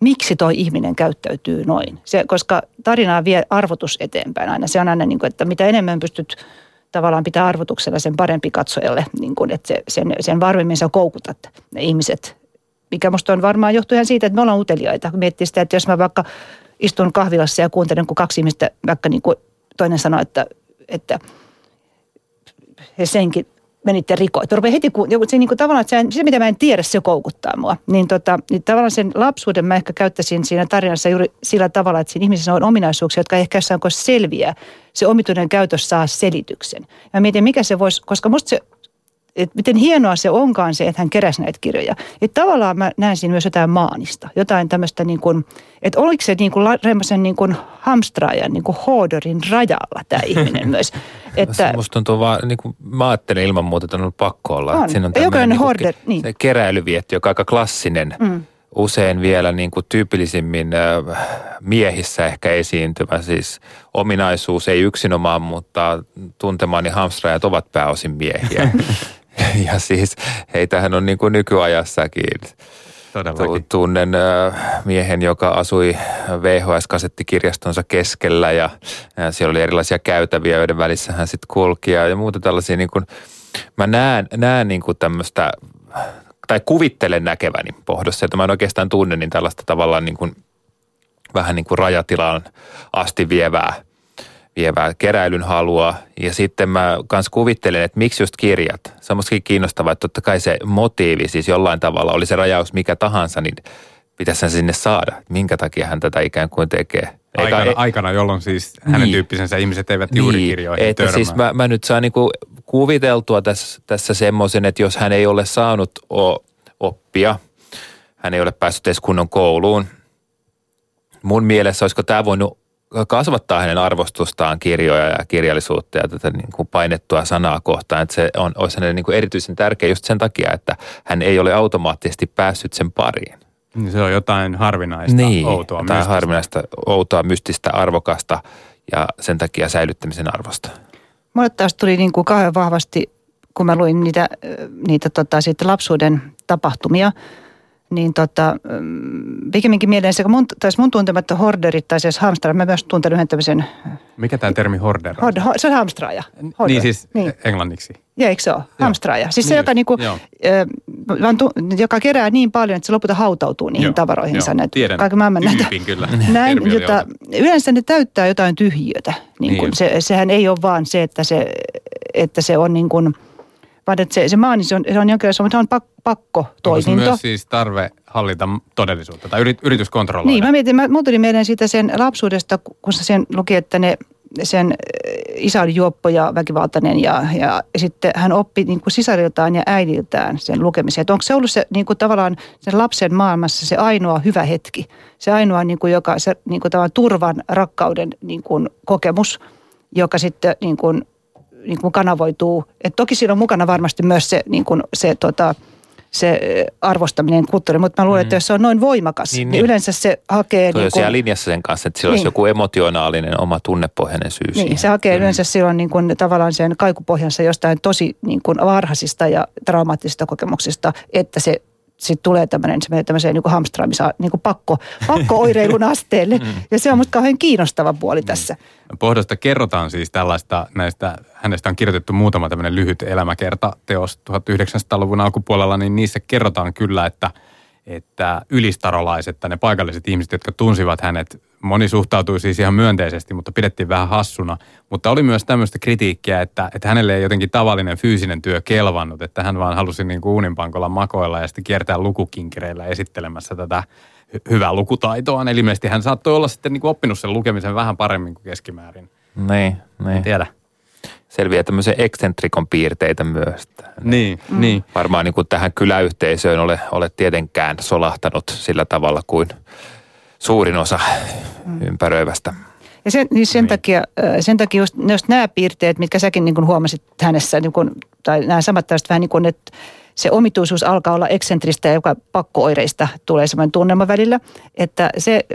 miksi toi ihminen käyttäytyy noin. Se, koska tarinaa vie arvotus eteenpäin aina. Se on aina niin kuin, että mitä enemmän pystyt tavallaan pitää arvotuksella sen parempi katsojalle, niin kuin, että se, sen, sen varmemmin sä koukutat ne ihmiset. Mikä musta on varmaan johtuu ihan siitä, että me ollaan uteliaita. Miettii sitä, että jos mä vaikka istun kahvilassa ja kuuntelen, kun kaksi ihmistä vaikka niin kuin toinen sanoo, että, että – he senkin menitte rikoit. Rupeaa heti, kun, se, niin kuin tavallaan, että se, se, mitä mä en tiedä, se koukuttaa mua. Niin, tota, niin tavallaan sen lapsuuden mä ehkä käyttäisin siinä tarinassa juuri sillä tavalla, että siinä ihmisessä on ominaisuuksia, jotka ehkä jossain selviä. Se omituinen käytös saa selityksen. Ja mietin, mikä se voisi, koska musta se että miten hienoa se onkaan se, että hän keräsi näitä kirjoja. Että tavallaan mä näen siinä myös jotain maanista, jotain tämmöistä niin kuin, että oliko se niin kuin semmoisen niin kuin hamstraajan, niin kuin hoarderin rajalla tämä ihminen myös. Että, Musta tuntuu vaan, niin kuin mä ajattelen ilman muuta, että on ollut pakko olla. On. Että siinä on Jokainen niin hoarder, niin. Keräilyvietti, joka on aika klassinen. Mm usein vielä niin kuin tyypillisimmin miehissä ehkä esiintyvä siis ominaisuus, ei yksinomaan, mutta tuntemani hamstrajat ovat pääosin miehiä. Ja siis heitähän on niin kuin nykyajassakin. Todellakin. Tunnen miehen, joka asui VHS-kasettikirjastonsa keskellä ja, siellä oli erilaisia käytäviä, joiden välissä hän sitten kulki ja, ja muuta tällaisia niin kuin, mä näen, näen niin kuin tämmöistä, tai kuvittelen näkeväni pohdossa, että mä en oikeastaan tunne niin tällaista tavallaan niin kuin, vähän niin kuin rajatilaan asti vievää, vievää keräilyn halua. Ja sitten mä kans kuvittelen, että miksi just kirjat. Se on kiinnostavaa, että totta kai se motiivi siis jollain tavalla, oli se rajaus mikä tahansa, niin pitäisi sen sinne saada. Minkä takia hän tätä ikään kuin tekee. Aikana, Eikä, aikana jolloin siis hänen niin, tyyppisensä ihmiset eivät niin, juuri kirjoihin että törmää. siis mä, mä nyt saan niinku kuviteltua tässä, tässä semmoisen, että jos hän ei ole saanut o, oppia, hän ei ole päässyt edes kunnon kouluun. Mun mielestä olisiko tämä voinut kasvattaa hänen arvostustaan kirjoja ja kirjallisuutta ja tätä niin kuin painettua sanaa kohtaan. Että se on, olisi hänelle niin kuin erityisen tärkeä just sen takia, että hän ei ole automaattisesti päässyt sen pariin. Niin se on jotain harvinaista, niin, outoa, jotain mystistä. harvinaista, outoa, mystistä, arvokasta ja sen takia säilyttämisen arvosta. Mulle taas tuli niin kuin kauhean vahvasti, kun mä luin niitä, niitä tota, sitten lapsuuden tapahtumia – niin tota, mm, pikemminkin mieleen sekä mun, tai mun tuntematta horderit tai siis hamstera. Mä myös tunten yhden tämmöisen... Mikä tämä termi horder on? Hord, se on hamstraaja. Horder. Niin siis niin. englanniksi. Ja eikö se ole? Hamstraaja. Siis niin se, joka, niinku, äh, tu, joka kerää niin paljon, että se lopulta hautautuu niihin joo, tavaroihinsa. Joo, tiedän. Kaiken maailman näitä. kyllä. Näin, jota, yleensä ne täyttää jotain tyhjiötä. Niin kun, niin. se, sehän ei ole vaan se, että se, että se on niin kuin – vaan että se, se maa, niin se on, se on jonkinlainen se on pakko, pakko toiminto. Myös siis tarve hallita todellisuutta tai yrit, yritys kontrolloida? Niin, mä mietin, mä, tuli mieleen siitä sen lapsuudesta, kun se sen luki, että ne, sen eh, isä oli juoppo ja väkivaltainen ja, ja sitten hän oppi niin kuin sisariltaan ja äidiltään sen lukemisen. Että onko se ollut se niin kuin tavallaan sen lapsen maailmassa se ainoa hyvä hetki, se ainoa niin kuin joka, se niin kuin turvan, rakkauden niin kuin kokemus, joka sitten niin kuin niin kuin kanavoituu. Et toki siinä on mukana varmasti myös se, niin kuin se, tota, se arvostaminen kulttuuri, mutta mä luulen, mm. että jos se on noin voimakas, niin, niin, niin yleensä se hakee... Tuo niin kuin, linjassa sen kanssa, että sillä niin. olisi joku emotionaalinen oma tunnepohjainen syy Niin, siihen. se hakee mm. yleensä silloin niin kuin, tavallaan sen kaikupohjansa jostain tosi niin kuin varhaisista ja traumaattisista kokemuksista, että se sitten tulee tämmöinen, se menee tämmöiseen niin hamstraamisa, niin kuin pakko, pakko-oireilun asteelle. Mm. Ja se on musta kauhean kiinnostava puoli mm. tässä. Pohdosta kerrotaan siis tällaista, näistä, hänestä on kirjoitettu muutama tämmöinen lyhyt elämäkerta teos 1900-luvun alkupuolella, niin niissä kerrotaan kyllä, että – että ylistarolaiset tai ne paikalliset ihmiset, jotka tunsivat hänet, moni suhtautui siis ihan myönteisesti, mutta pidettiin vähän hassuna. Mutta oli myös tämmöistä kritiikkiä, että, että hänelle ei jotenkin tavallinen fyysinen työ kelvannut, että hän vaan halusi niin kuin uuninpankolla makoilla ja sitten kiertää lukukinkereillä esittelemässä tätä hy- hyvää lukutaitoa. Eli ilmeisesti hän saattoi olla sitten niin kuin oppinut sen lukemisen vähän paremmin kuin keskimäärin. Niin, niin. En tiedä selviää tämmöisiä eksentrikon piirteitä myös. Niin, mm. niin. Varmaan niin kuin tähän kyläyhteisöön ole, ole tietenkään solahtanut sillä tavalla kuin suurin osa mm. ympäröivästä. Ja sen, niin sen, niin. Takia, sen takia just, just nämä piirteet, mitkä säkin niin kuin huomasit hänessä, niin kuin, tai nämä samat tällaiset vähän niin kuin, että se omituisuus alkaa olla eksentristä ja joka pakkooireista tulee semmoinen tunnelma välillä, että se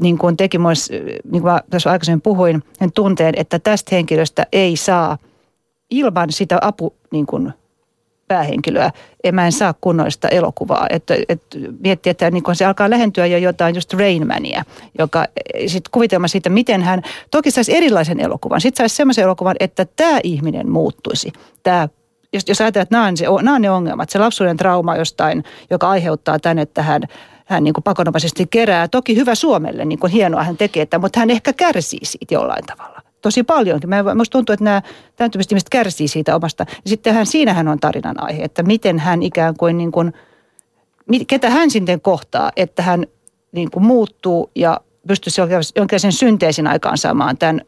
niin kuin teki myös, niin kuin tässä aikaisemmin puhuin, sen tunteen, että tästä henkilöstä ei saa ilman sitä apu niin kuin päähenkilöä, en mä en saa kunnollista elokuvaa. Että, että miettii, että niin se alkaa lähentyä jo jotain just Rainmania, joka sitten kuvitelma siitä, miten hän toki saisi erilaisen elokuvan. Sitten saisi semmoisen elokuvan, että tämä ihminen muuttuisi. Tämä jos, jos ajatellaan, että nämä on, se, on ne ongelmat, se lapsuuden trauma jostain, joka aiheuttaa tänne tähän hän niin kuin pakonomaisesti kerää. Toki hyvä Suomelle, niin kuin hienoa hän tekee, että, mutta hän ehkä kärsii siitä jollain tavalla. Tosi paljonkin. Minusta tuntuu, että nämä tämän tyyppiset ihmiset kärsii siitä omasta. Ja sittenhän siinähän on tarinan aihe, että miten hän ikään kuin, niin kuin ketä hän sitten kohtaa, että hän niin kuin muuttuu ja pystyisi jonkinlaisen synteesin aikaan saamaan tämän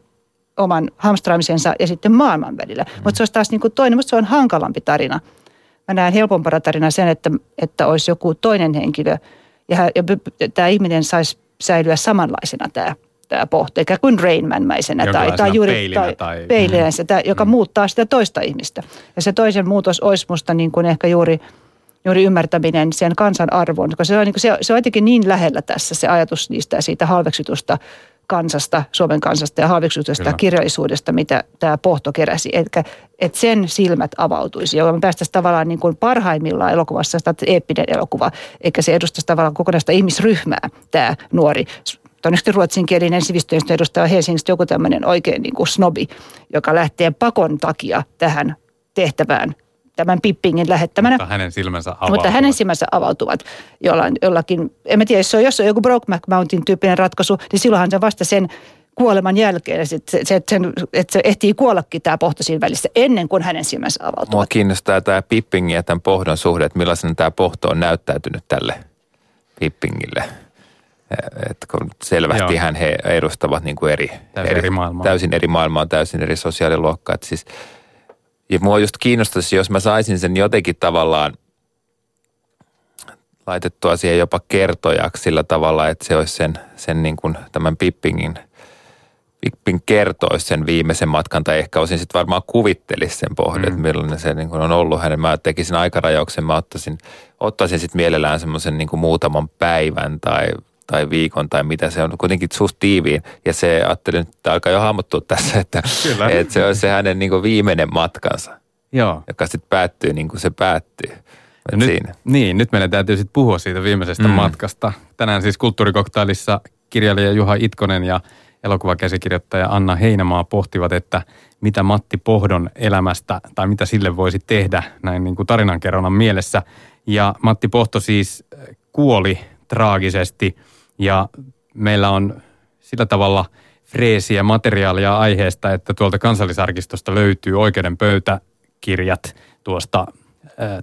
oman hamstraamisensa ja sitten maailman välillä. Mm. Mutta se olisi taas niin kuin toinen, mutta se on hankalampi tarina. Mä näen helpompana tarina sen, että, että olisi joku toinen henkilö – ja, ja tämä ihminen saisi säilyä samanlaisena tämä tämä pohti, eikä kuin Rainman-mäisenä tai, tai juuri peilinä, tai, tai, peilinä mm. sitä, joka mm. muuttaa sitä toista ihmistä. Ja se toisen muutos olisi musta niin kuin ehkä juuri, juuri ymmärtäminen sen kansan arvon, koska se on, niin kuin, se, se on jotenkin niin lähellä tässä se ajatus niistä ja siitä halveksitusta kansasta, Suomen kansasta ja haaviksutusta kirjallisuudesta, mitä tämä pohto keräsi. Että et sen silmät avautuisi, jolloin me päästäisiin tavallaan niin kuin parhaimmillaan elokuvassa sitä eeppinen elokuva, eikä se edustaisi tavallaan kokonaista ihmisryhmää, tämä nuori todennäköisesti ruotsinkielinen sivistyneistön edustaja Helsingistä joku tämmöinen oikein niin kuin snobi, joka lähtee pakon takia tähän tehtävään tämän Pippingin lähettämänä. Mutta hänen silmänsä avautuvat. Mutta hänen silmänsä avautuvat jollain, jollakin, en mä tiedä, jos, on, jos on joku Brokeback Mountain tyyppinen ratkaisu, niin silloinhan se vasta sen kuoleman jälkeen, se, se, se, sen, että se ehtii kuollakin tämä pohto siinä välissä ennen kuin hänen silmänsä avautuvat. Mua kiinnostaa tämä Pippingin ja tämän pohdon suhde, että millaisen tämä pohto on näyttäytynyt tälle Pippingille. Että kun selvästi hän he edustavat niin kuin eri, täysin eri, eri maailmaa. Täysin eri maailmaa, täysin eri sosiaaliluokkaa. Että siis, ja mua just kiinnostaisi, jos mä saisin sen jotenkin tavallaan laitettua siihen jopa kertojaksi sillä tavalla, että se olisi sen, sen niin kuin tämän Pippingin, Pippin kertoisi sen viimeisen matkan, tai ehkä olisin sitten varmaan kuvittelisi sen pohdin, mm. että millainen se niin kuin on ollut hänen. Mä tekisin aikarajauksen, mä ottaisin, ottaisin sitten mielellään semmoisen niin muutaman päivän tai tai viikon tai mitä se on, kuitenkin suht tiiviin. Ja se ajattelin, että alkaa jo hahmottua tässä, että, että se on se hänen niin viimeinen matkansa, Joo. joka sitten päättyy niin kuin se päättyy. nyt, siinä. Niin, nyt meidän täytyy sitten puhua siitä viimeisestä mm. matkasta. Tänään siis kulttuurikoktailissa kirjailija Juha Itkonen ja elokuvakäsikirjoittaja Anna Heinämaa pohtivat, että mitä Matti Pohdon elämästä tai mitä sille voisi tehdä näin niin kuin tarinankerronnan mielessä. Ja Matti Pohto siis kuoli traagisesti – ja meillä on sillä tavalla freesiä materiaalia aiheesta, että tuolta kansallisarkistosta löytyy oikeuden pöytäkirjat tuosta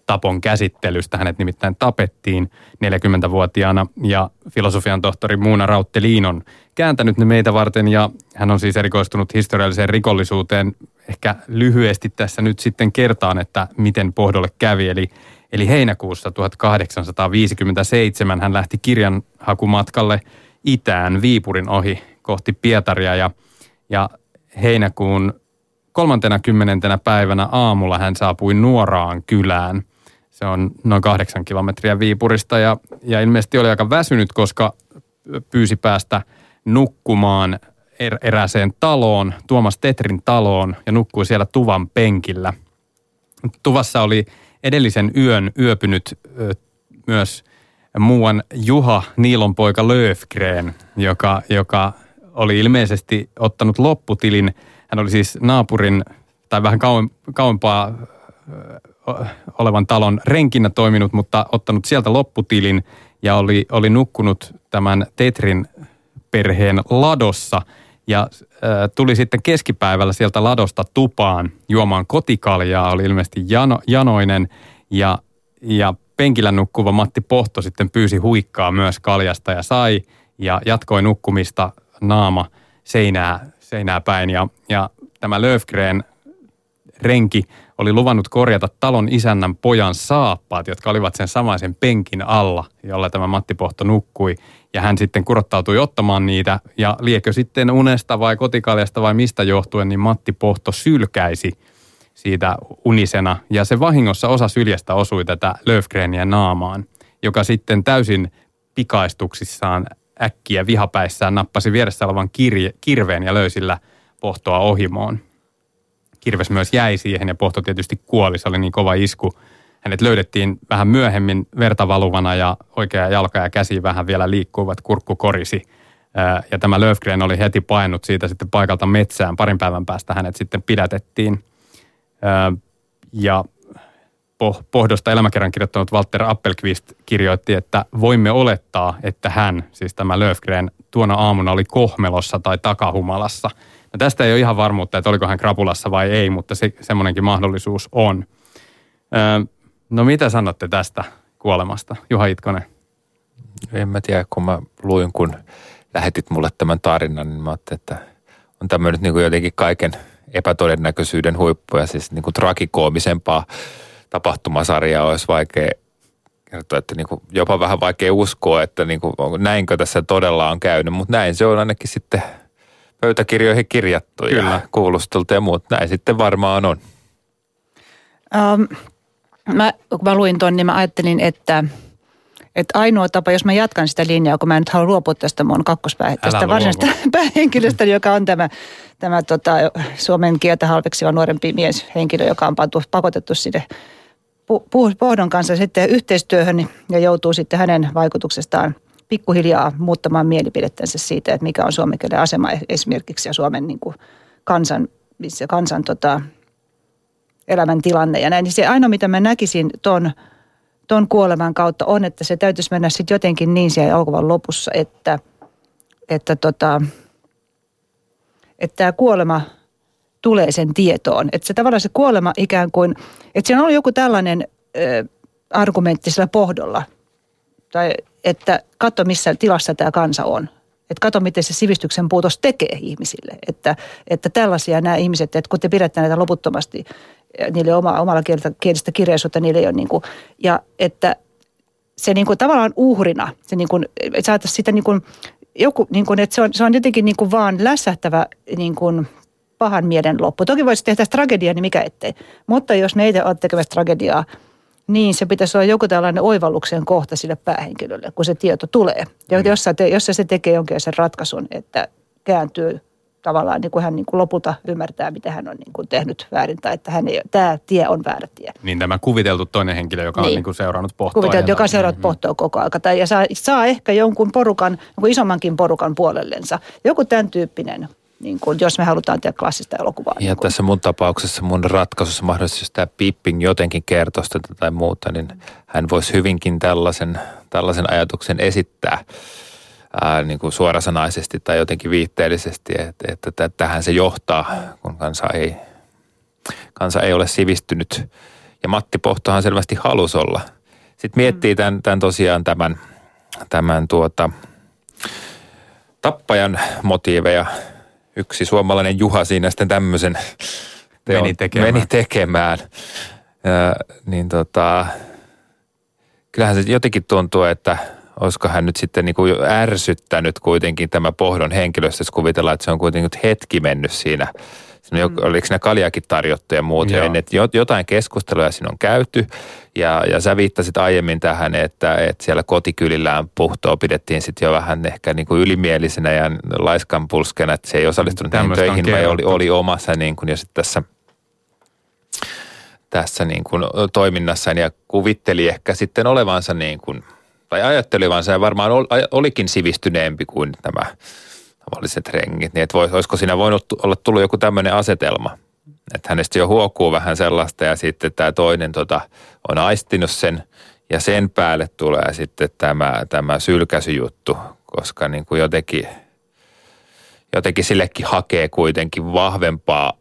tapon käsittelystä. Hänet nimittäin tapettiin 40-vuotiaana ja filosofian tohtori Muuna Rautte on kääntänyt ne meitä varten ja hän on siis erikoistunut historialliseen rikollisuuteen. Ehkä lyhyesti tässä nyt sitten kertaan, että miten Pohdolle kävi. Eli Eli heinäkuussa 1857 hän lähti kirjanhakumatkalle itään Viipurin ohi kohti Pietaria ja, ja heinäkuun 30. päivänä aamulla hän saapui Nuoraan kylään. Se on noin kahdeksan kilometriä Viipurista ja, ja ilmeisesti oli aika väsynyt, koska pyysi päästä nukkumaan er, erääseen taloon, Tuomas Tetrin taloon ja nukkui siellä tuvan penkillä. Tuvassa oli edellisen yön yöpynyt ö, myös muuan Juha Niilon poika Löfgren, joka, joka oli ilmeisesti ottanut lopputilin. Hän oli siis naapurin tai vähän kauempaa olevan talon renkinä toiminut, mutta ottanut sieltä lopputilin ja oli, oli nukkunut tämän Tetrin perheen ladossa ja äh, tuli sitten keskipäivällä sieltä ladosta tupaan juomaan kotikaljaa, oli ilmeisesti jano, janoinen. Ja, ja penkillä nukkuva Matti Pohto sitten pyysi huikkaa myös kaljasta ja sai. Ja jatkoi nukkumista naama seinää, seinää päin. Ja, ja tämä Löfgren renki oli luvannut korjata talon isännän pojan saappaat, jotka olivat sen samaisen penkin alla, jolla tämä Matti Pohto nukkui. Ja hän sitten kurottautui ottamaan niitä ja liekö sitten unesta vai kotikaljasta vai mistä johtuen, niin Matti Pohto sylkäisi siitä unisena. Ja se vahingossa osa syljestä osui tätä Löfgreniä naamaan, joka sitten täysin pikaistuksissaan äkkiä vihapäissään nappasi vieressä olevan kirje, kirveen ja löysillä pohtoa ohimoon. Kirves myös jäi siihen ja pohto tietysti kuoli, se oli niin kova isku. Hänet löydettiin vähän myöhemmin vertavaluvana ja oikea jalka ja käsi vähän vielä liikkuivat, kurkku korisi. Ja tämä Löfgren oli heti painut siitä sitten paikalta metsään. Parin päivän päästä hänet sitten pidätettiin. Ja Pohdosta elämäkerran kirjoittanut Walter Appelqvist kirjoitti, että voimme olettaa, että hän, siis tämä Löfgren, tuona aamuna oli kohmelossa tai takahumalassa. No tästä ei ole ihan varmuutta, että oliko hän krapulassa vai ei, mutta se, semmoinenkin mahdollisuus on. no mitä sanotte tästä kuolemasta, Juha Itkonen? En mä tiedä, kun mä luin, kun lähetit mulle tämän tarinan, niin mä ajattelin, että on tämmöinen niin jotenkin kaiken – epätodennäköisyyden huippuja, siis niin kuin trakikoomisempaa tapahtumasarjaa olisi vaikea kertoa, että niin kuin jopa vähän vaikea uskoa, että niin kuin, näinkö tässä todella on käynyt, mutta näin se on ainakin sitten pöytäkirjoihin kirjattu Kyllä. ja kuulusteltu ja muut. Näin sitten varmaan on. Um, mä, kun mä luin ton, niin mä ajattelin, että että ainoa tapa, jos mä jatkan sitä linjaa, kun mä en nyt halua luopua tästä mun kakkospää, tästä varsinaisesta päähenkilöstä, joka on tämä, tämä tota, suomen kieltä halveksiva nuorempi mies henkilö, joka on pantu, pakotettu sinne pohdon kanssa sitten yhteistyöhön ja joutuu sitten hänen vaikutuksestaan pikkuhiljaa muuttamaan mielipidettänsä siitä, että mikä on suomen kielen asema esimerkiksi ja Suomen niin kuin kansan, kansan tota, elämäntilanne ja näin. Niin se ainoa, mitä mä näkisin ton, ton kuoleman kautta on, että se täytyisi mennä sitten jotenkin niin siellä elokuvan lopussa, että, että, tota, että tämä kuolema tulee sen tietoon. Että se tavallaan se kuolema ikään kuin, että siinä on ollut joku tällainen ö, argumentti pohdolla, tai että katso missä tilassa tämä kansa on. Että kato, miten se sivistyksen puutos tekee ihmisille. Että, että tällaisia nämä ihmiset, että kun te pidätte näitä loputtomasti niille oma, omalla kieltä, kielistä kirjallisuutta, niille ei ole niin kuin, ja että se niin kuin tavallaan uhrina, se niin kuin, että sitä niin kuin, joku, niin kuin, että se on, se on jotenkin niin kuin vaan lässähtävä niin kuin pahan mielen loppu. Toki voisi tehdä tragediaa, niin mikä ettei. Mutta jos me ei ole tekemässä tragediaa, niin se pitäisi olla joku tällainen oivalluksen kohta sille päähenkilölle, kun se tieto tulee. Ja mm. jos, te, jos se tekee jonkinlaisen ratkaisun, että kääntyy tavallaan niin kuin hän niin kuin lopulta ymmärtää, mitä hän on niin kuin tehnyt väärin tai että hän ei, tämä tie on väärä tie. Niin tämä kuviteltu toinen henkilö, joka niin. on niin kuin seurannut pohtoa. Kuviteltu, joka on seurannut mm-hmm. pohtoa koko ajan. Tai, ja saa, saa ehkä jonkun porukan, jonkun isommankin porukan puolellensa. Joku tämän tyyppinen niin kuin, jos me halutaan tehdä klassista elokuvaa. Ja niin tässä mun tapauksessa, mun ratkaisussa mahdollisesti, jos tämä Pipping jotenkin kertoo sitä tai muuta, niin hän voisi hyvinkin tällaisen, tällaisen ajatuksen esittää ää, niin kuin suorasanaisesti tai jotenkin viitteellisesti, että, että, että tähän se johtaa, kun kansa ei, kansa ei ole sivistynyt. Ja Matti Pohtohan selvästi halusi olla. Sitten miettii tämän, tämän tosiaan tämän, tämän tuota, tappajan motiiveja – yksi suomalainen Juha siinä sitten tämmöisen teon meni tekemään. Meni tekemään. Ja, niin tota, kyllähän se jotenkin tuntuu, että olisiko hän nyt sitten niin kuin ärsyttänyt kuitenkin tämä pohdon henkilöstö, jos kuvitellaan, että se on kuitenkin hetki mennyt siinä – Siinä mm. oliko siinä kaljakin tarjottu ja muut. Ja että jotain keskusteluja siinä on käyty. Ja, ja sä viittasit aiemmin tähän, että, että siellä kotikylillään puhtoa pidettiin sitten jo vähän ehkä niin kuin ylimielisenä ja laiskan pulskena, että se ei osallistunut näihin töihin, vai oli, oli omassa niin kuin, ja sitten tässä tässä niin kuin toiminnassaan ja kuvitteli ehkä sitten olevansa niin kuin, tai ajattelevansa ja varmaan olikin sivistyneempi kuin tämä tavalliset rengit, niin että vois, olisiko siinä voinut olla tullut joku tämmöinen asetelma, että hänestä jo huokuu vähän sellaista ja sitten tämä toinen tota, on aistinut sen ja sen päälle tulee sitten tämä, tämä sylkäsyjuttu, koska niin kuin jotenkin, jotenkin sillekin hakee kuitenkin vahvempaa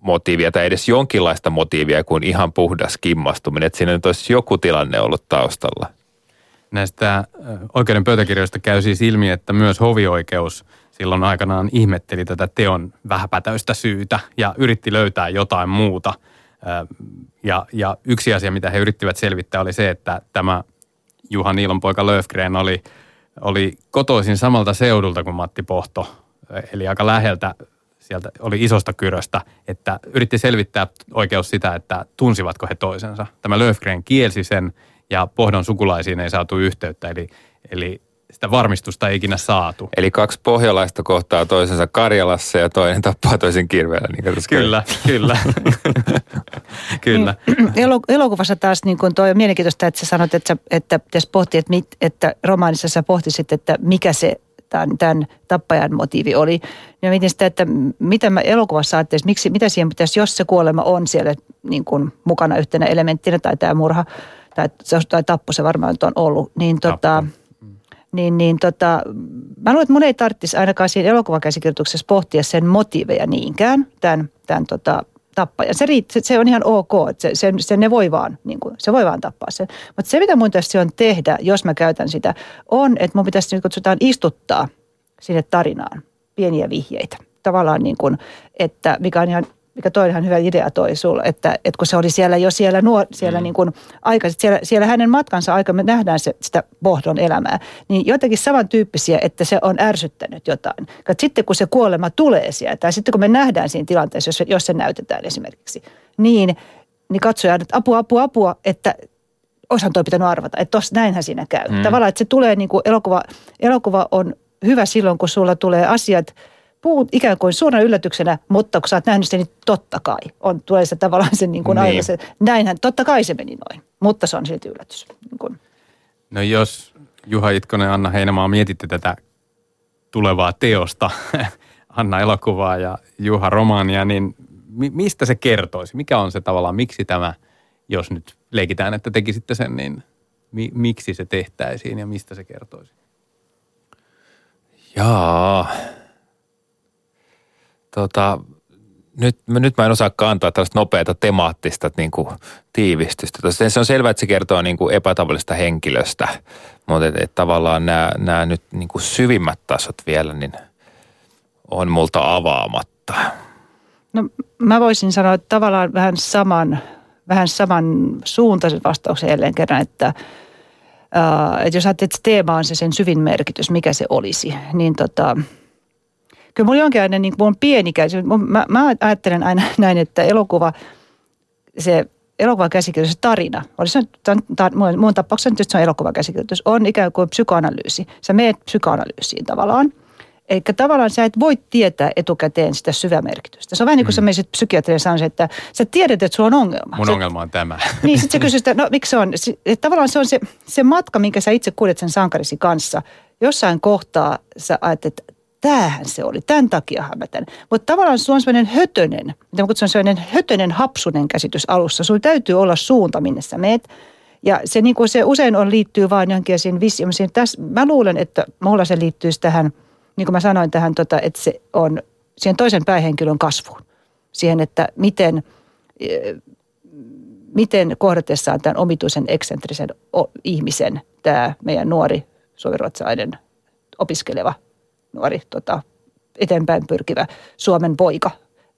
motiivia tai edes jonkinlaista motiivia kuin ihan puhdas kimmastuminen, että siinä nyt olisi joku tilanne ollut taustalla. Näistä oikeuden pöytäkirjoista käy siis ilmi, että myös hovioikeus – silloin aikanaan ihmetteli tätä teon vähäpätöistä syytä ja yritti löytää jotain muuta. Ja, ja yksi asia, mitä he yrittivät selvittää, oli se, että tämä Juha Niilon poika Löfgren oli, oli kotoisin samalta seudulta kuin Matti Pohto, eli aika läheltä sieltä oli isosta kyröstä, että yritti selvittää oikeus sitä, että tunsivatko he toisensa. Tämä Löfgren kielsi sen ja Pohdon sukulaisiin ei saatu yhteyttä, eli, eli sitä varmistusta ei ikinä saatu. Eli kaksi pohjalaista kohtaa toisensa Karjalassa ja toinen tappaa toisen kirveellä. Niin kyllä, kyllä. kyllä. Niin, elokuvassa taas niin kuin toi on mielenkiintoista, että sä sanot, että, sä, että pitäisi pohtia, että, mit, että romaanissa sä pohtisit, että mikä se tämän, tämän tappajan motiivi oli. Ja mietin sitä, että mitä mä elokuvassa ajattelin, miksi, mitä siihen pitäisi, jos se kuolema on siellä niin kuin mukana yhtenä elementtinä tai tämä murha tai, tai tappo se varmaan on ollut, niin tota, niin, niin tota, mä luulen, että mun ei tarvitsisi ainakaan siinä elokuvakäsikirjoituksessa pohtia sen motiiveja niinkään, tämän, tämän tota, tappajan. Se, se, se on ihan ok, että se, se, se, ne voi vaan, niin kuin, se voi vaan tappaa sen. Mutta se, mitä mun pitäisi on tehdä, jos mä käytän sitä, on, että mun pitäisi niin kutsutaan istuttaa sinne tarinaan pieniä vihjeitä. Tavallaan niin kuin, että mikä on ihan mikä toi ihan hyvä idea toi sulle, että, että kun se oli siellä jo siellä, nuor, siellä mm. niin kuin aikaisemmin, siellä, siellä hänen matkansa aikana me nähdään se, sitä Bohdon elämää, niin jotenkin samantyyppisiä, että se on ärsyttänyt jotain. Että sitten kun se kuolema tulee sieltä, tai sitten kun me nähdään siinä tilanteessa, jos, jos se näytetään esimerkiksi, niin, niin katsoja, että apua, apua, apua, että oishan toi pitänyt arvata, että tos, näinhän siinä käy. Mm. Tavallaan, että se tulee niin kuin elokuva, elokuva on hyvä silloin, kun sulla tulee asiat puut ikään kuin suurena yllätyksenä, mutta kun sä oot nähnyt sen, niin totta kai on, tulee se tavallaan se niin kuin Niin. aivan se, näinhän, totta kai se meni noin, mutta se on silti yllätys. Niin kuin. No jos Juha Itkonen ja Anna Heinämaa mietitte tätä tulevaa teosta, Anna elokuvaa ja Juha romaania, niin mi- mistä se kertoisi? Mikä on se tavallaan, miksi tämä, jos nyt leikitään, että tekisitte sen, niin mi- miksi se tehtäisiin ja mistä se kertoisi? Jaa. Tota, nyt, nyt mä en osaakaan antaa tällaista nopeata temaattista niin kuin, tiivistystä. Se on selvää, että se kertoo niin kuin, epätavallisesta henkilöstä, mutta et, et, tavallaan nämä, nämä nyt niin kuin, syvimmät tasot vielä niin on multa avaamatta. No mä voisin sanoa, että tavallaan vähän saman, vähän saman suuntaisen vastauksen jälleen kerran, että, ää, että jos ajattelet, että teema on se sen syvin merkitys, mikä se olisi, niin tota, kyllä mulla jonkinlainen, niin kuin mun pieni käsitys, mun- mä, mä ajattelen aina näin, että elokuva, se elokuvakäsikirjoitus, se tarina, oli se, tämän- tämän- mun, tapauksessa nyt se on elokuvakäsikirjoitus, on ikään kuin psykoanalyysi. Sä meet psykoanalyysiin tavallaan. Eli tavallaan sä et voi tietää etukäteen sitä syvämerkitystä. Se on vähän niin kuin sä menisit psykiatriin ja sanoisit, että sä tiedät, että sulla on ongelma. Mun Sä- ongelma on tämä. niin, sitten se kysyy sitä, no miksi se on? Että Tavallaan se on se, se matka, minkä sä itse kuljet sen sankarisi kanssa. Jossain kohtaa sä ajattelet, että tämähän se oli, tämän takiahan mä tän. Mutta tavallaan sulla on sellainen hötönen, mitä mä kutsun sellainen hötönen, hapsunen käsitys alussa. Sulla täytyy olla suunta, minne sä meet. Ja se, niin kuin se usein on, liittyy vaan johonkin siihen visioon. Tässä, mä luulen, että mulla se liittyisi tähän, niin kuin mä sanoin tähän, tota, että se on siihen toisen päähenkilön kasvuun. Siihen, että miten miten kohdatessaan tämän omituisen eksentrisen ihmisen tämä meidän nuori suomenruotsalainen opiskeleva nuori tota, eteenpäin pyrkivä Suomen poika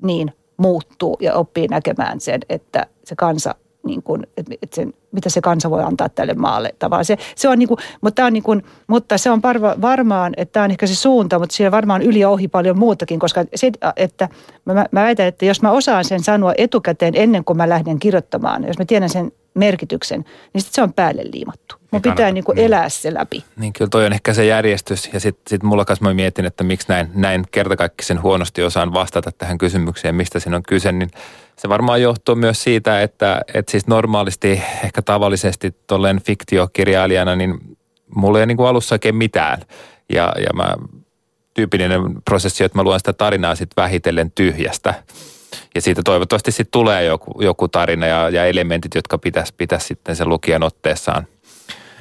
niin muuttuu ja oppii näkemään sen, että se kansa niin kuin, että sen, mitä se kansa voi antaa tälle maalle. Se, se on niin kuin, mutta, on niin kuin, mutta se on varma, varmaan, että tämä on ehkä se suunta, mutta siellä varmaan yli ja ohi paljon muutakin, koska se, että mä, mä väitän, että jos mä osaan sen sanoa etukäteen ennen kuin mä lähden kirjoittamaan, jos mä tiedän sen merkityksen, niin sit se on päälle liimattu. Mun pitää kannata, niin kuin niin. elää se läpi. Niin kyllä toi on ehkä se järjestys. Ja sitten sit mulla kanssa mä mietin, että miksi näin, näin kertakaikkisen huonosti osaan vastata tähän kysymykseen, mistä siinä on kyse. Niin se varmaan johtuu myös siitä, että, että siis normaalisti, ehkä tavallisesti tolleen fiktiokirjailijana, niin mulla ei niin kuin alussa oikein mitään. Ja, ja mä, tyypillinen prosessi, että mä luen sitä tarinaa sitten vähitellen tyhjästä. Ja siitä toivottavasti sitten tulee joku, joku tarina ja, ja elementit, jotka pitäisi pitäisi sitten sen lukijan otteessaan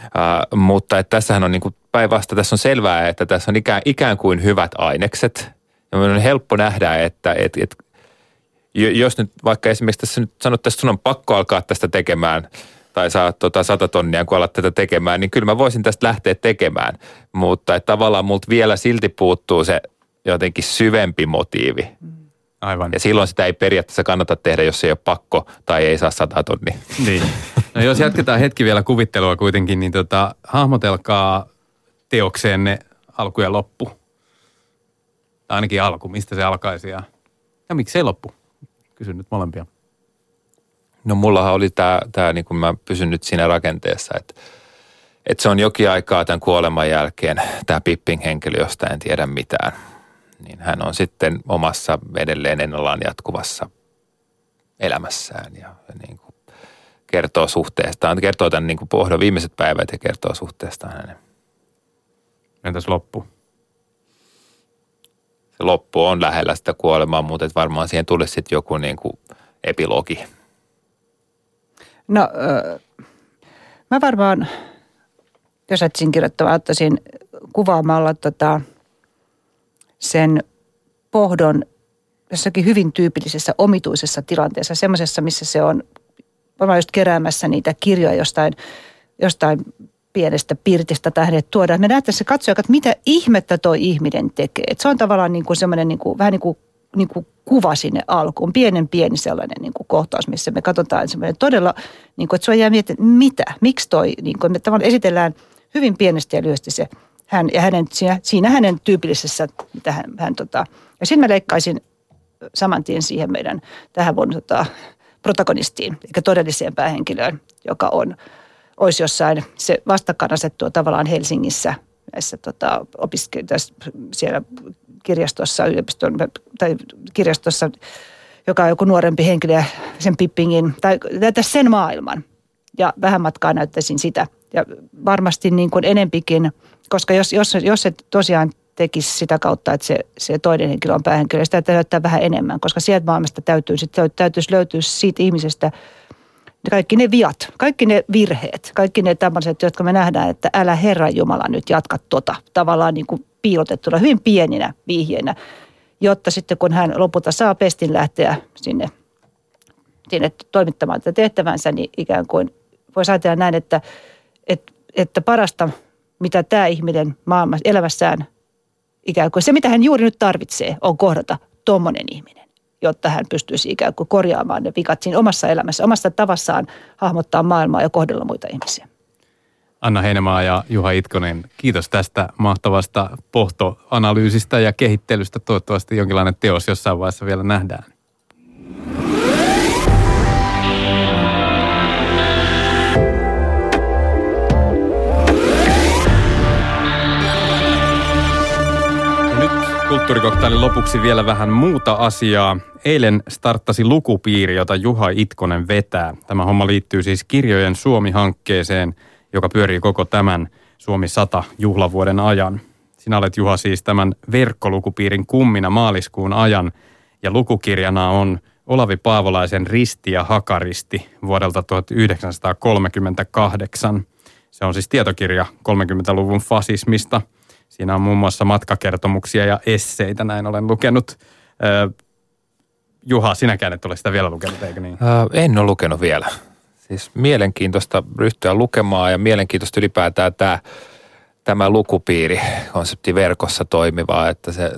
Uh, mutta että tässähän on niin kuin tässä on selvää, että tässä on ikään, ikään kuin hyvät ainekset. Ja on helppo nähdä, että et, et, jo- jos nyt vaikka esimerkiksi tässä nyt sanottaisiin, että sun on pakko alkaa tästä tekemään, tai saat tota sata tonnia, kun alat tätä tekemään, niin kyllä mä voisin tästä lähteä tekemään. Mutta että tavallaan multa vielä silti puuttuu se jotenkin syvempi motiivi. Aivan. Ja silloin sitä ei periaatteessa kannata tehdä, jos ei ole pakko tai ei saa sata tonnia. Niin. No jos jatketaan hetki vielä kuvittelua kuitenkin, niin tota, hahmotelkaa teokseenne alku ja loppu. Tai ainakin alku, mistä se alkaisi ja, ja miksei loppu? Kysyn nyt molempia. No mullahan oli tämä, tää, niin kuin mä pysyn nyt siinä rakenteessa, että, että se on jokin aikaa tämän kuoleman jälkeen tämä Pippin henkilö, josta en tiedä mitään. Niin hän on sitten omassa edelleen ennallaan jatkuvassa elämässään ja, niin kuin kertoo suhteestaan. Kertoo tämän niin kuin pohdon viimeiset päivät ja kertoo suhteestaan hänen. Entäs loppu? Se loppu on lähellä sitä kuolemaa, mutta et varmaan siihen tulisi sitten joku niin kuin epilogi. No, ö, mä varmaan, jos etsin kirjoittamaan, ottaisin kuvaamalla tota, sen pohdon jossakin hyvin tyypillisessä omituisessa tilanteessa, semmoisessa, missä se on varmaan just keräämässä niitä kirjoja jostain, jostain pienestä pirtistä tai hänet tuodaan. Me näyttäisiin se katsoja, että mitä ihmettä toi ihminen tekee. Et se on tavallaan niin kuin semmoinen niin kuin, vähän niin kuin, niin kuin kuva sinne alkuun. Pienen pieni sellainen niin kuin kohtaus, missä me katsotaan semmoinen todella, niin kuin, että sua jää miettimään, mitä, miksi toi, niin kuin me tavallaan esitellään hyvin pienestä ja lyhyesti se hän ja hänen, siinä, siinä hänen tyypillisessä, mitä hän, hän tota, ja sitten mä leikkaisin saman tien siihen meidän tähän vuonna tota, protagonistiin, eli todelliseen päähenkilöön, joka on, olisi jossain se vastakkainasettua tavallaan Helsingissä näissä tota, opiske- siellä kirjastossa, yliopiston, tai kirjastossa, joka on joku nuorempi henkilö sen Pippingin, tai näyttäisi sen maailman. Ja vähän matkaa näyttäisin sitä. Ja varmasti niin kuin enempikin, koska jos, jos, jos se tosiaan tekisi sitä kautta, että se, se toinen henkilö on päähenkilö, sitä täytyy vähän enemmän, koska sieltä maailmasta täytyy, sit täytyisi löytyä siitä ihmisestä kaikki ne viat, kaikki ne virheet, kaikki ne tämmöiset, jotka me nähdään, että älä Herran Jumala nyt jatka tota, tavallaan niin kuin piilotettuna, hyvin pieninä vihjeinä, jotta sitten kun hän lopulta saa pestin lähteä sinne, sinne toimittamaan tätä tehtävänsä, niin ikään kuin voisi ajatella näin, että, että, että parasta, mitä tämä ihminen maailmassa elämässään, ikään kuin se, mitä hän juuri nyt tarvitsee, on kohdata tuommoinen ihminen jotta hän pystyisi ikään kuin korjaamaan ne vikat siinä omassa elämässä, omassa tavassaan hahmottaa maailmaa ja kohdella muita ihmisiä. Anna Heinemaa ja Juha Itkonen, kiitos tästä mahtavasta pohtoanalyysistä ja kehittelystä. Toivottavasti jonkinlainen teos jossain vaiheessa vielä nähdään. Kulttuurikoktailin lopuksi vielä vähän muuta asiaa. Eilen starttasi lukupiiri, jota Juha Itkonen vetää. Tämä homma liittyy siis kirjojen Suomi-hankkeeseen, joka pyörii koko tämän Suomi 100 juhlavuoden ajan. Sinä olet Juha siis tämän verkkolukupiirin kummina maaliskuun ajan ja lukukirjana on Olavi Paavolaisen Risti ja Hakaristi vuodelta 1938. Se on siis tietokirja 30-luvun fasismista – Siinä on muun muassa matkakertomuksia ja esseitä, näin olen lukenut. Juha, sinäkään et ole sitä vielä lukenut, eikö niin? en ole lukenut vielä. Siis mielenkiintoista ryhtyä lukemaan ja mielenkiintoista ylipäätään tämä, tämä lukupiiri konsepti verkossa toimivaa, että se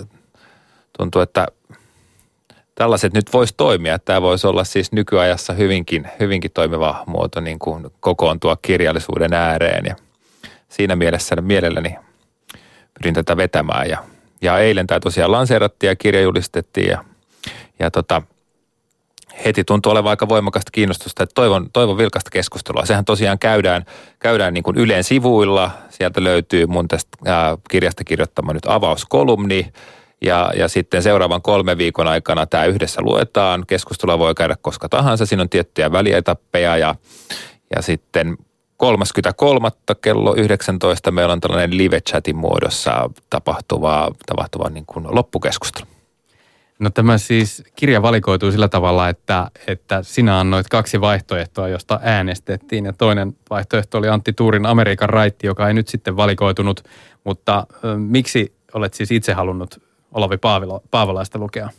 tuntuu, että tällaiset nyt voisi toimia. Tämä voisi olla siis nykyajassa hyvinkin, hyvinkin toimiva muoto niin kuin kokoontua kirjallisuuden ääreen ja siinä mielessä mielelläni pyrin tätä vetämään. Ja, ja eilen tämä tosiaan lanseerattiin ja kirja julistettiin ja, ja tota, heti tuntuu olevan aika voimakasta kiinnostusta, että toivon, toivon vilkasta keskustelua. Sehän tosiaan käydään, käydään niin kuin Ylen sivuilla. Sieltä löytyy mun tästä ää, kirjasta kirjoittama nyt avauskolumni. Ja, ja sitten seuraavan kolmen viikon aikana tämä yhdessä luetaan. Keskustelua voi käydä koska tahansa. Siinä on tiettyjä välietappeja ja, ja sitten 33. kello 19 meillä on tällainen live-chatin muodossa tapahtuva, tapahtuva niin kuin loppukeskustelu. No tämä siis kirja valikoituu sillä tavalla, että, että sinä annoit kaksi vaihtoehtoa, josta äänestettiin. Ja toinen vaihtoehto oli Antti Tuurin Amerikan raitti, joka ei nyt sitten valikoitunut. Mutta ö, miksi olet siis itse halunnut Olavi Paavila, Paavalaista lukea?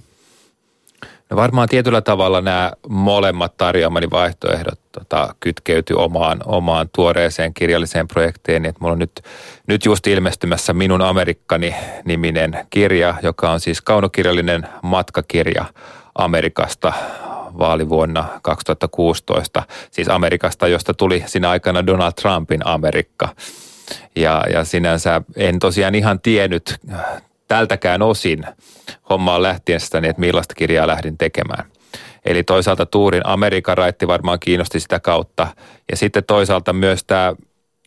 No varmaan tietyllä tavalla nämä molemmat tarjoamani vaihtoehdot tota, kytkeytyy omaan, omaan tuoreeseen kirjalliseen projektiin. Että mulla on nyt, nyt just ilmestymässä Minun Amerikkani niminen kirja, joka on siis kaunokirjallinen matkakirja Amerikasta vaalivuonna 2016. Siis Amerikasta, josta tuli siinä aikana Donald Trumpin Amerikka. Ja, ja sinänsä en tosiaan ihan tiennyt tältäkään osin hommaan lähtiessäni, että millaista kirjaa lähdin tekemään. Eli toisaalta Tuurin Amerikan raitti varmaan kiinnosti sitä kautta. Ja sitten toisaalta myös tämä,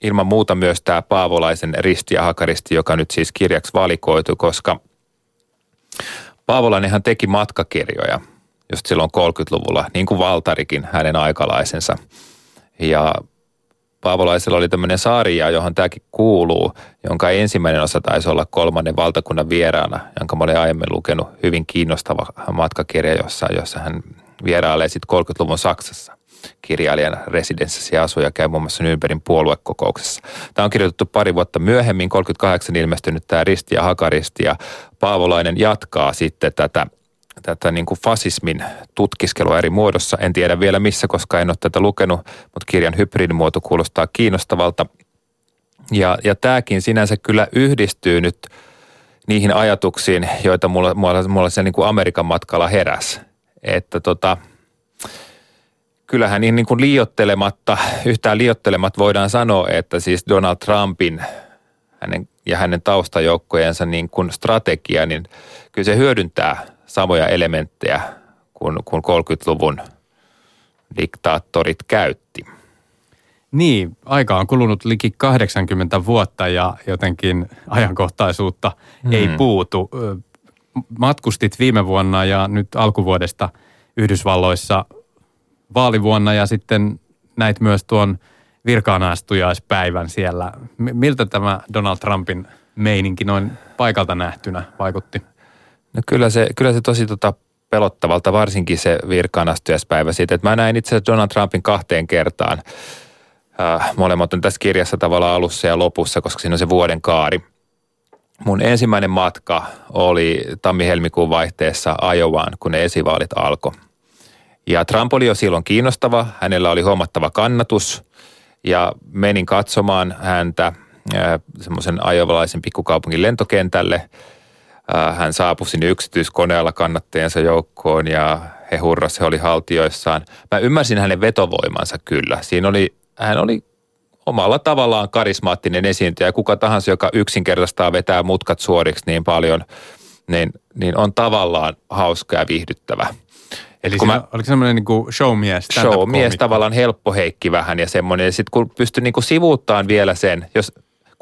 ilman muuta myös tämä Paavolaisen risti ja hakaristi, joka nyt siis kirjaksi valikoitu, koska Paavolainenhan teki matkakirjoja just silloin 30-luvulla, niin kuin Valtarikin, hänen aikalaisensa. Ja Paavolaisella oli tämmöinen sarja, johon tämäkin kuuluu, jonka ensimmäinen osa taisi olla kolmannen valtakunnan vieraana, jonka mä olin aiemmin lukenut. Hyvin kiinnostava matkakirja, jossa, jossa hän vierailee sitten 30-luvun Saksassa. Kirjailijan residenssissä ja asuu ja käy muun muassa Nürnbergin puoluekokouksessa. Tämä on kirjoitettu pari vuotta myöhemmin, 38 ilmestynyt tämä Risti ja Hakaristi ja Paavolainen jatkaa sitten tätä tätä niin kuin fasismin tutkiskelua eri muodossa. En tiedä vielä missä, koska en ole tätä lukenut, mutta kirjan hybridimuoto kuulostaa kiinnostavalta. Ja, ja tämäkin sinänsä kyllä yhdistyy nyt niihin ajatuksiin, joita mulla, mulla, mulla se niin kuin Amerikan matkalla heräs. Että tota, kyllähän niin, niin kuin liiottelematta, yhtään liiottelematta voidaan sanoa, että siis Donald Trumpin hänen, ja hänen taustajoukkojensa niin kuin strategia, niin kyllä se hyödyntää samoja elementtejä kuin, kuin 30-luvun diktaattorit käytti. Niin, aika on kulunut liki 80 vuotta ja jotenkin ajankohtaisuutta mm. ei puutu. Matkustit viime vuonna ja nyt alkuvuodesta Yhdysvalloissa vaalivuonna ja sitten näit myös tuon virkaanastujaispäivän siellä. Miltä tämä Donald Trumpin meininki noin paikalta nähtynä vaikutti? No kyllä se, kyllä se tosi tota pelottavalta, varsinkin se virkaanastujaispäivä siitä. Että mä näin itse asiassa Donald Trumpin kahteen kertaan. Äh, molemmat on tässä kirjassa tavallaan alussa ja lopussa, koska siinä on se vuoden kaari. Mun ensimmäinen matka oli tammi-helmikuun vaihteessa Ajovaan, kun ne esivaalit alkoi. Ja Trump oli jo silloin kiinnostava, hänellä oli huomattava kannatus ja menin katsomaan häntä äh, semmoisen ajovalaisen pikkukaupungin lentokentälle. Äh, hän saapui sinne yksityiskoneella kannattajansa joukkoon ja he hurras, he oli haltioissaan. Mä ymmärsin hänen vetovoimansa kyllä. Siinä oli, hän oli omalla tavallaan karismaattinen esiintyjä. Kuka tahansa, joka yksinkertaistaa vetää mutkat suoriksi niin paljon, niin, niin on tavallaan hauska ja viihdyttävä – Eli kun mä, oliko semmoinen niin showmies? Showmies tavallaan helppo heikki vähän ja semmoinen. Ja sitten kun pystyi niin sivuuttaan vielä sen, jos,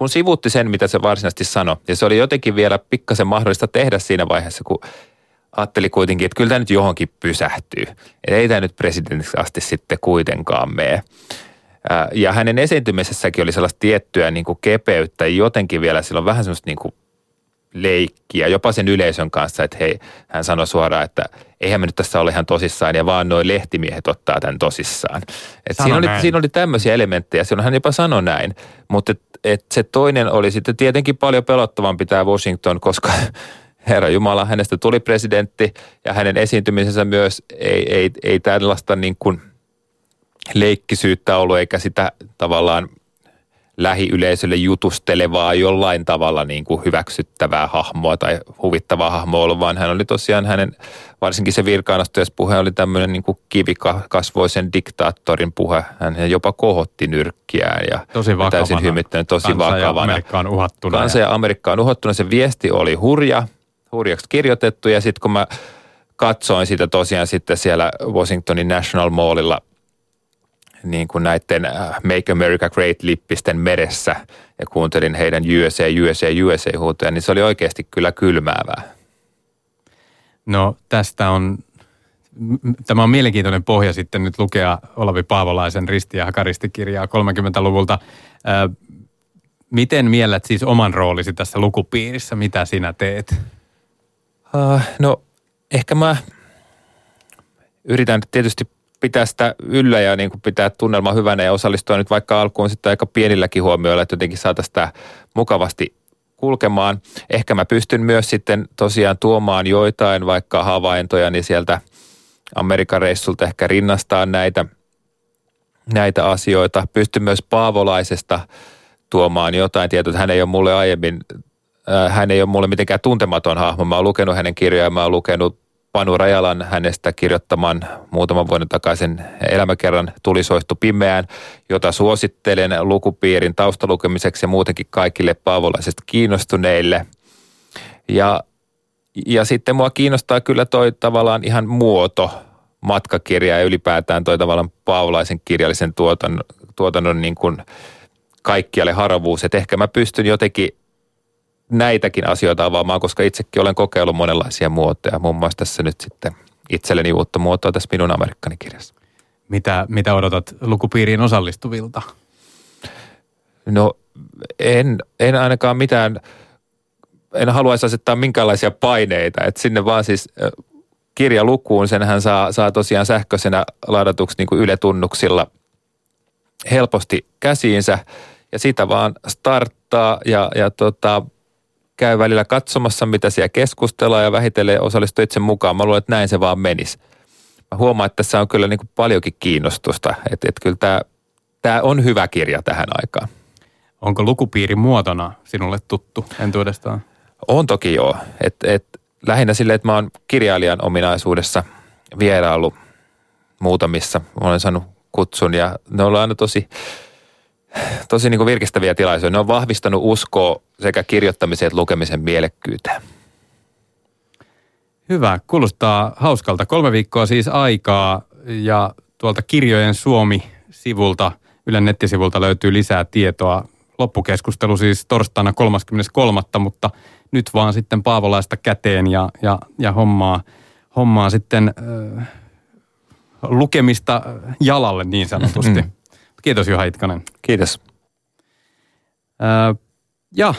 kun sivuutti sen, mitä se varsinaisesti sanoi, ja se oli jotenkin vielä pikkasen mahdollista tehdä siinä vaiheessa, kun ajatteli kuitenkin, että kyllä tämä nyt johonkin pysähtyy. Että ei tämä nyt presidentiksi asti sitten kuitenkaan mene. Ja hänen esiintymisessäkin oli sellaista tiettyä niin kuin kepeyttä, jotenkin vielä silloin vähän semmoista niin kuin leikkiä, jopa sen yleisön kanssa, että hei, hän sanoi suoraan, että eihän me nyt tässä ole ihan tosissaan ja vaan noin lehtimiehet ottaa tämän tosissaan. Et siinä, oli, siinä oli tämmöisiä elementtejä, silloin hän jopa sanoi näin, mutta et, et se toinen oli sitten tietenkin paljon pelottavampi tämä Washington, koska Herra Jumala, hänestä tuli presidentti ja hänen esiintymisensä myös ei, ei, ei tällaista niin kuin leikkisyyttä ollut eikä sitä tavallaan – lähiyleisölle jutustelevaa jollain tavalla niin kuin hyväksyttävää hahmoa tai huvittavaa hahmoa ollut, vaan hän oli tosiaan hänen, varsinkin se puhe oli tämmöinen niin kuin kivikasvoisen diktaattorin puhe. Hän jopa kohotti nyrkkiään ja tosi vakavana. täysin hymittänyt, tosi Kansa vakavana. Ja Amerikka on uhattuna. Kansa ja Amerikka on uhattuna. Se viesti oli hurja, hurjaksi kirjoitettu ja sitten kun mä katsoin sitä tosiaan sitten siellä Washingtonin National Mallilla – niin kuin näiden äh, Make America Great-lippisten meressä ja kuuntelin heidän USA, USA, USA huutoja, niin se oli oikeasti kyllä kylmäävää. No tästä on, tämä on mielenkiintoinen pohja sitten nyt lukea Olavi Paavolaisen Risti- ja Hakaristi-kirjaa 30-luvulta. Äh, miten miellät siis oman roolisi tässä lukupiirissä? Mitä sinä teet? Uh, no ehkä mä yritän tietysti pitää sitä yllä ja niin kuin pitää tunnelma hyvänä ja osallistua nyt vaikka alkuun sitten aika pienilläkin huomioilla, että jotenkin saataisiin sitä mukavasti kulkemaan. Ehkä mä pystyn myös sitten tosiaan tuomaan joitain vaikka havaintoja niin sieltä Amerikan reissulta ehkä rinnastaa näitä, näitä asioita. Pystyn myös Paavolaisesta tuomaan jotain tietoa, että hän ei ole mulle aiemmin äh, hän ei ole mulle mitenkään tuntematon hahmo. Mä oon lukenut hänen kirjojaan, mä oon lukenut Panu Rajalan hänestä kirjoittaman muutaman vuoden takaisin elämäkerran Tulisoistu pimeään, jota suosittelen lukupiirin taustalukemiseksi ja muutenkin kaikille paavolaisesta kiinnostuneille. Ja, ja sitten mua kiinnostaa kyllä toi tavallaan ihan muoto, matkakirja ja ylipäätään toi tavallaan paavolaisen kirjallisen tuotannon, tuotannon niin kuin kaikkialle haravuus. Että ehkä mä pystyn jotenkin näitäkin asioita avaamaan, koska itsekin olen kokeillut monenlaisia muotoja. Muun muassa tässä nyt sitten itselleni uutta muotoa tässä minun Amerikkani kirjassa. Mitä, mitä odotat lukupiiriin osallistuvilta? No en, en ainakaan mitään, en haluaisi asettaa minkäänlaisia paineita, että sinne vaan siis kirja lukuun, senhän saa, saa tosiaan sähköisenä ladatuksi niin kuin yletunnuksilla helposti käsiinsä ja sitä vaan starttaa ja, ja tota, käy välillä katsomassa, mitä siellä keskustellaan ja vähitellen osallistuu itse mukaan. Mä luulen, että näin se vaan menisi. Mä huomaan, että tässä on kyllä niin kuin paljonkin kiinnostusta. Että, että kyllä tämä, tämä on hyvä kirja tähän aikaan. Onko lukupiiri muotona sinulle tuttu entuudestaan? On toki joo. Et, et, lähinnä silleen, että mä oon kirjailijan ominaisuudessa vieraillut muutamissa. Mä olen saanut kutsun ja ne on aina tosi tosi niin kuin virkistäviä tilaisuja. Ne on vahvistanut uskoa sekä kirjoittamisen että lukemisen mielekkyyteen. Hyvä, kuulostaa hauskalta. Kolme viikkoa siis aikaa ja tuolta Kirjojen Suomi-sivulta Ylen nettisivulta löytyy lisää tietoa. Loppukeskustelu siis torstaina 33. mutta nyt vaan sitten Paavolaista käteen ja, ja, ja hommaa, hommaa sitten äh, lukemista jalalle niin sanotusti. Mm. Kiitos Juha Itkonen. Kiitos. Äh, ja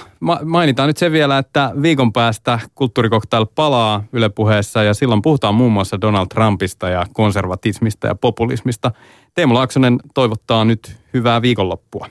mainitaan nyt se vielä, että viikon päästä kulttuurikoktail palaa Yle puheessa ja silloin puhutaan muun muassa Donald Trumpista ja konservatismista ja populismista. Teemu Laaksonen toivottaa nyt hyvää viikonloppua.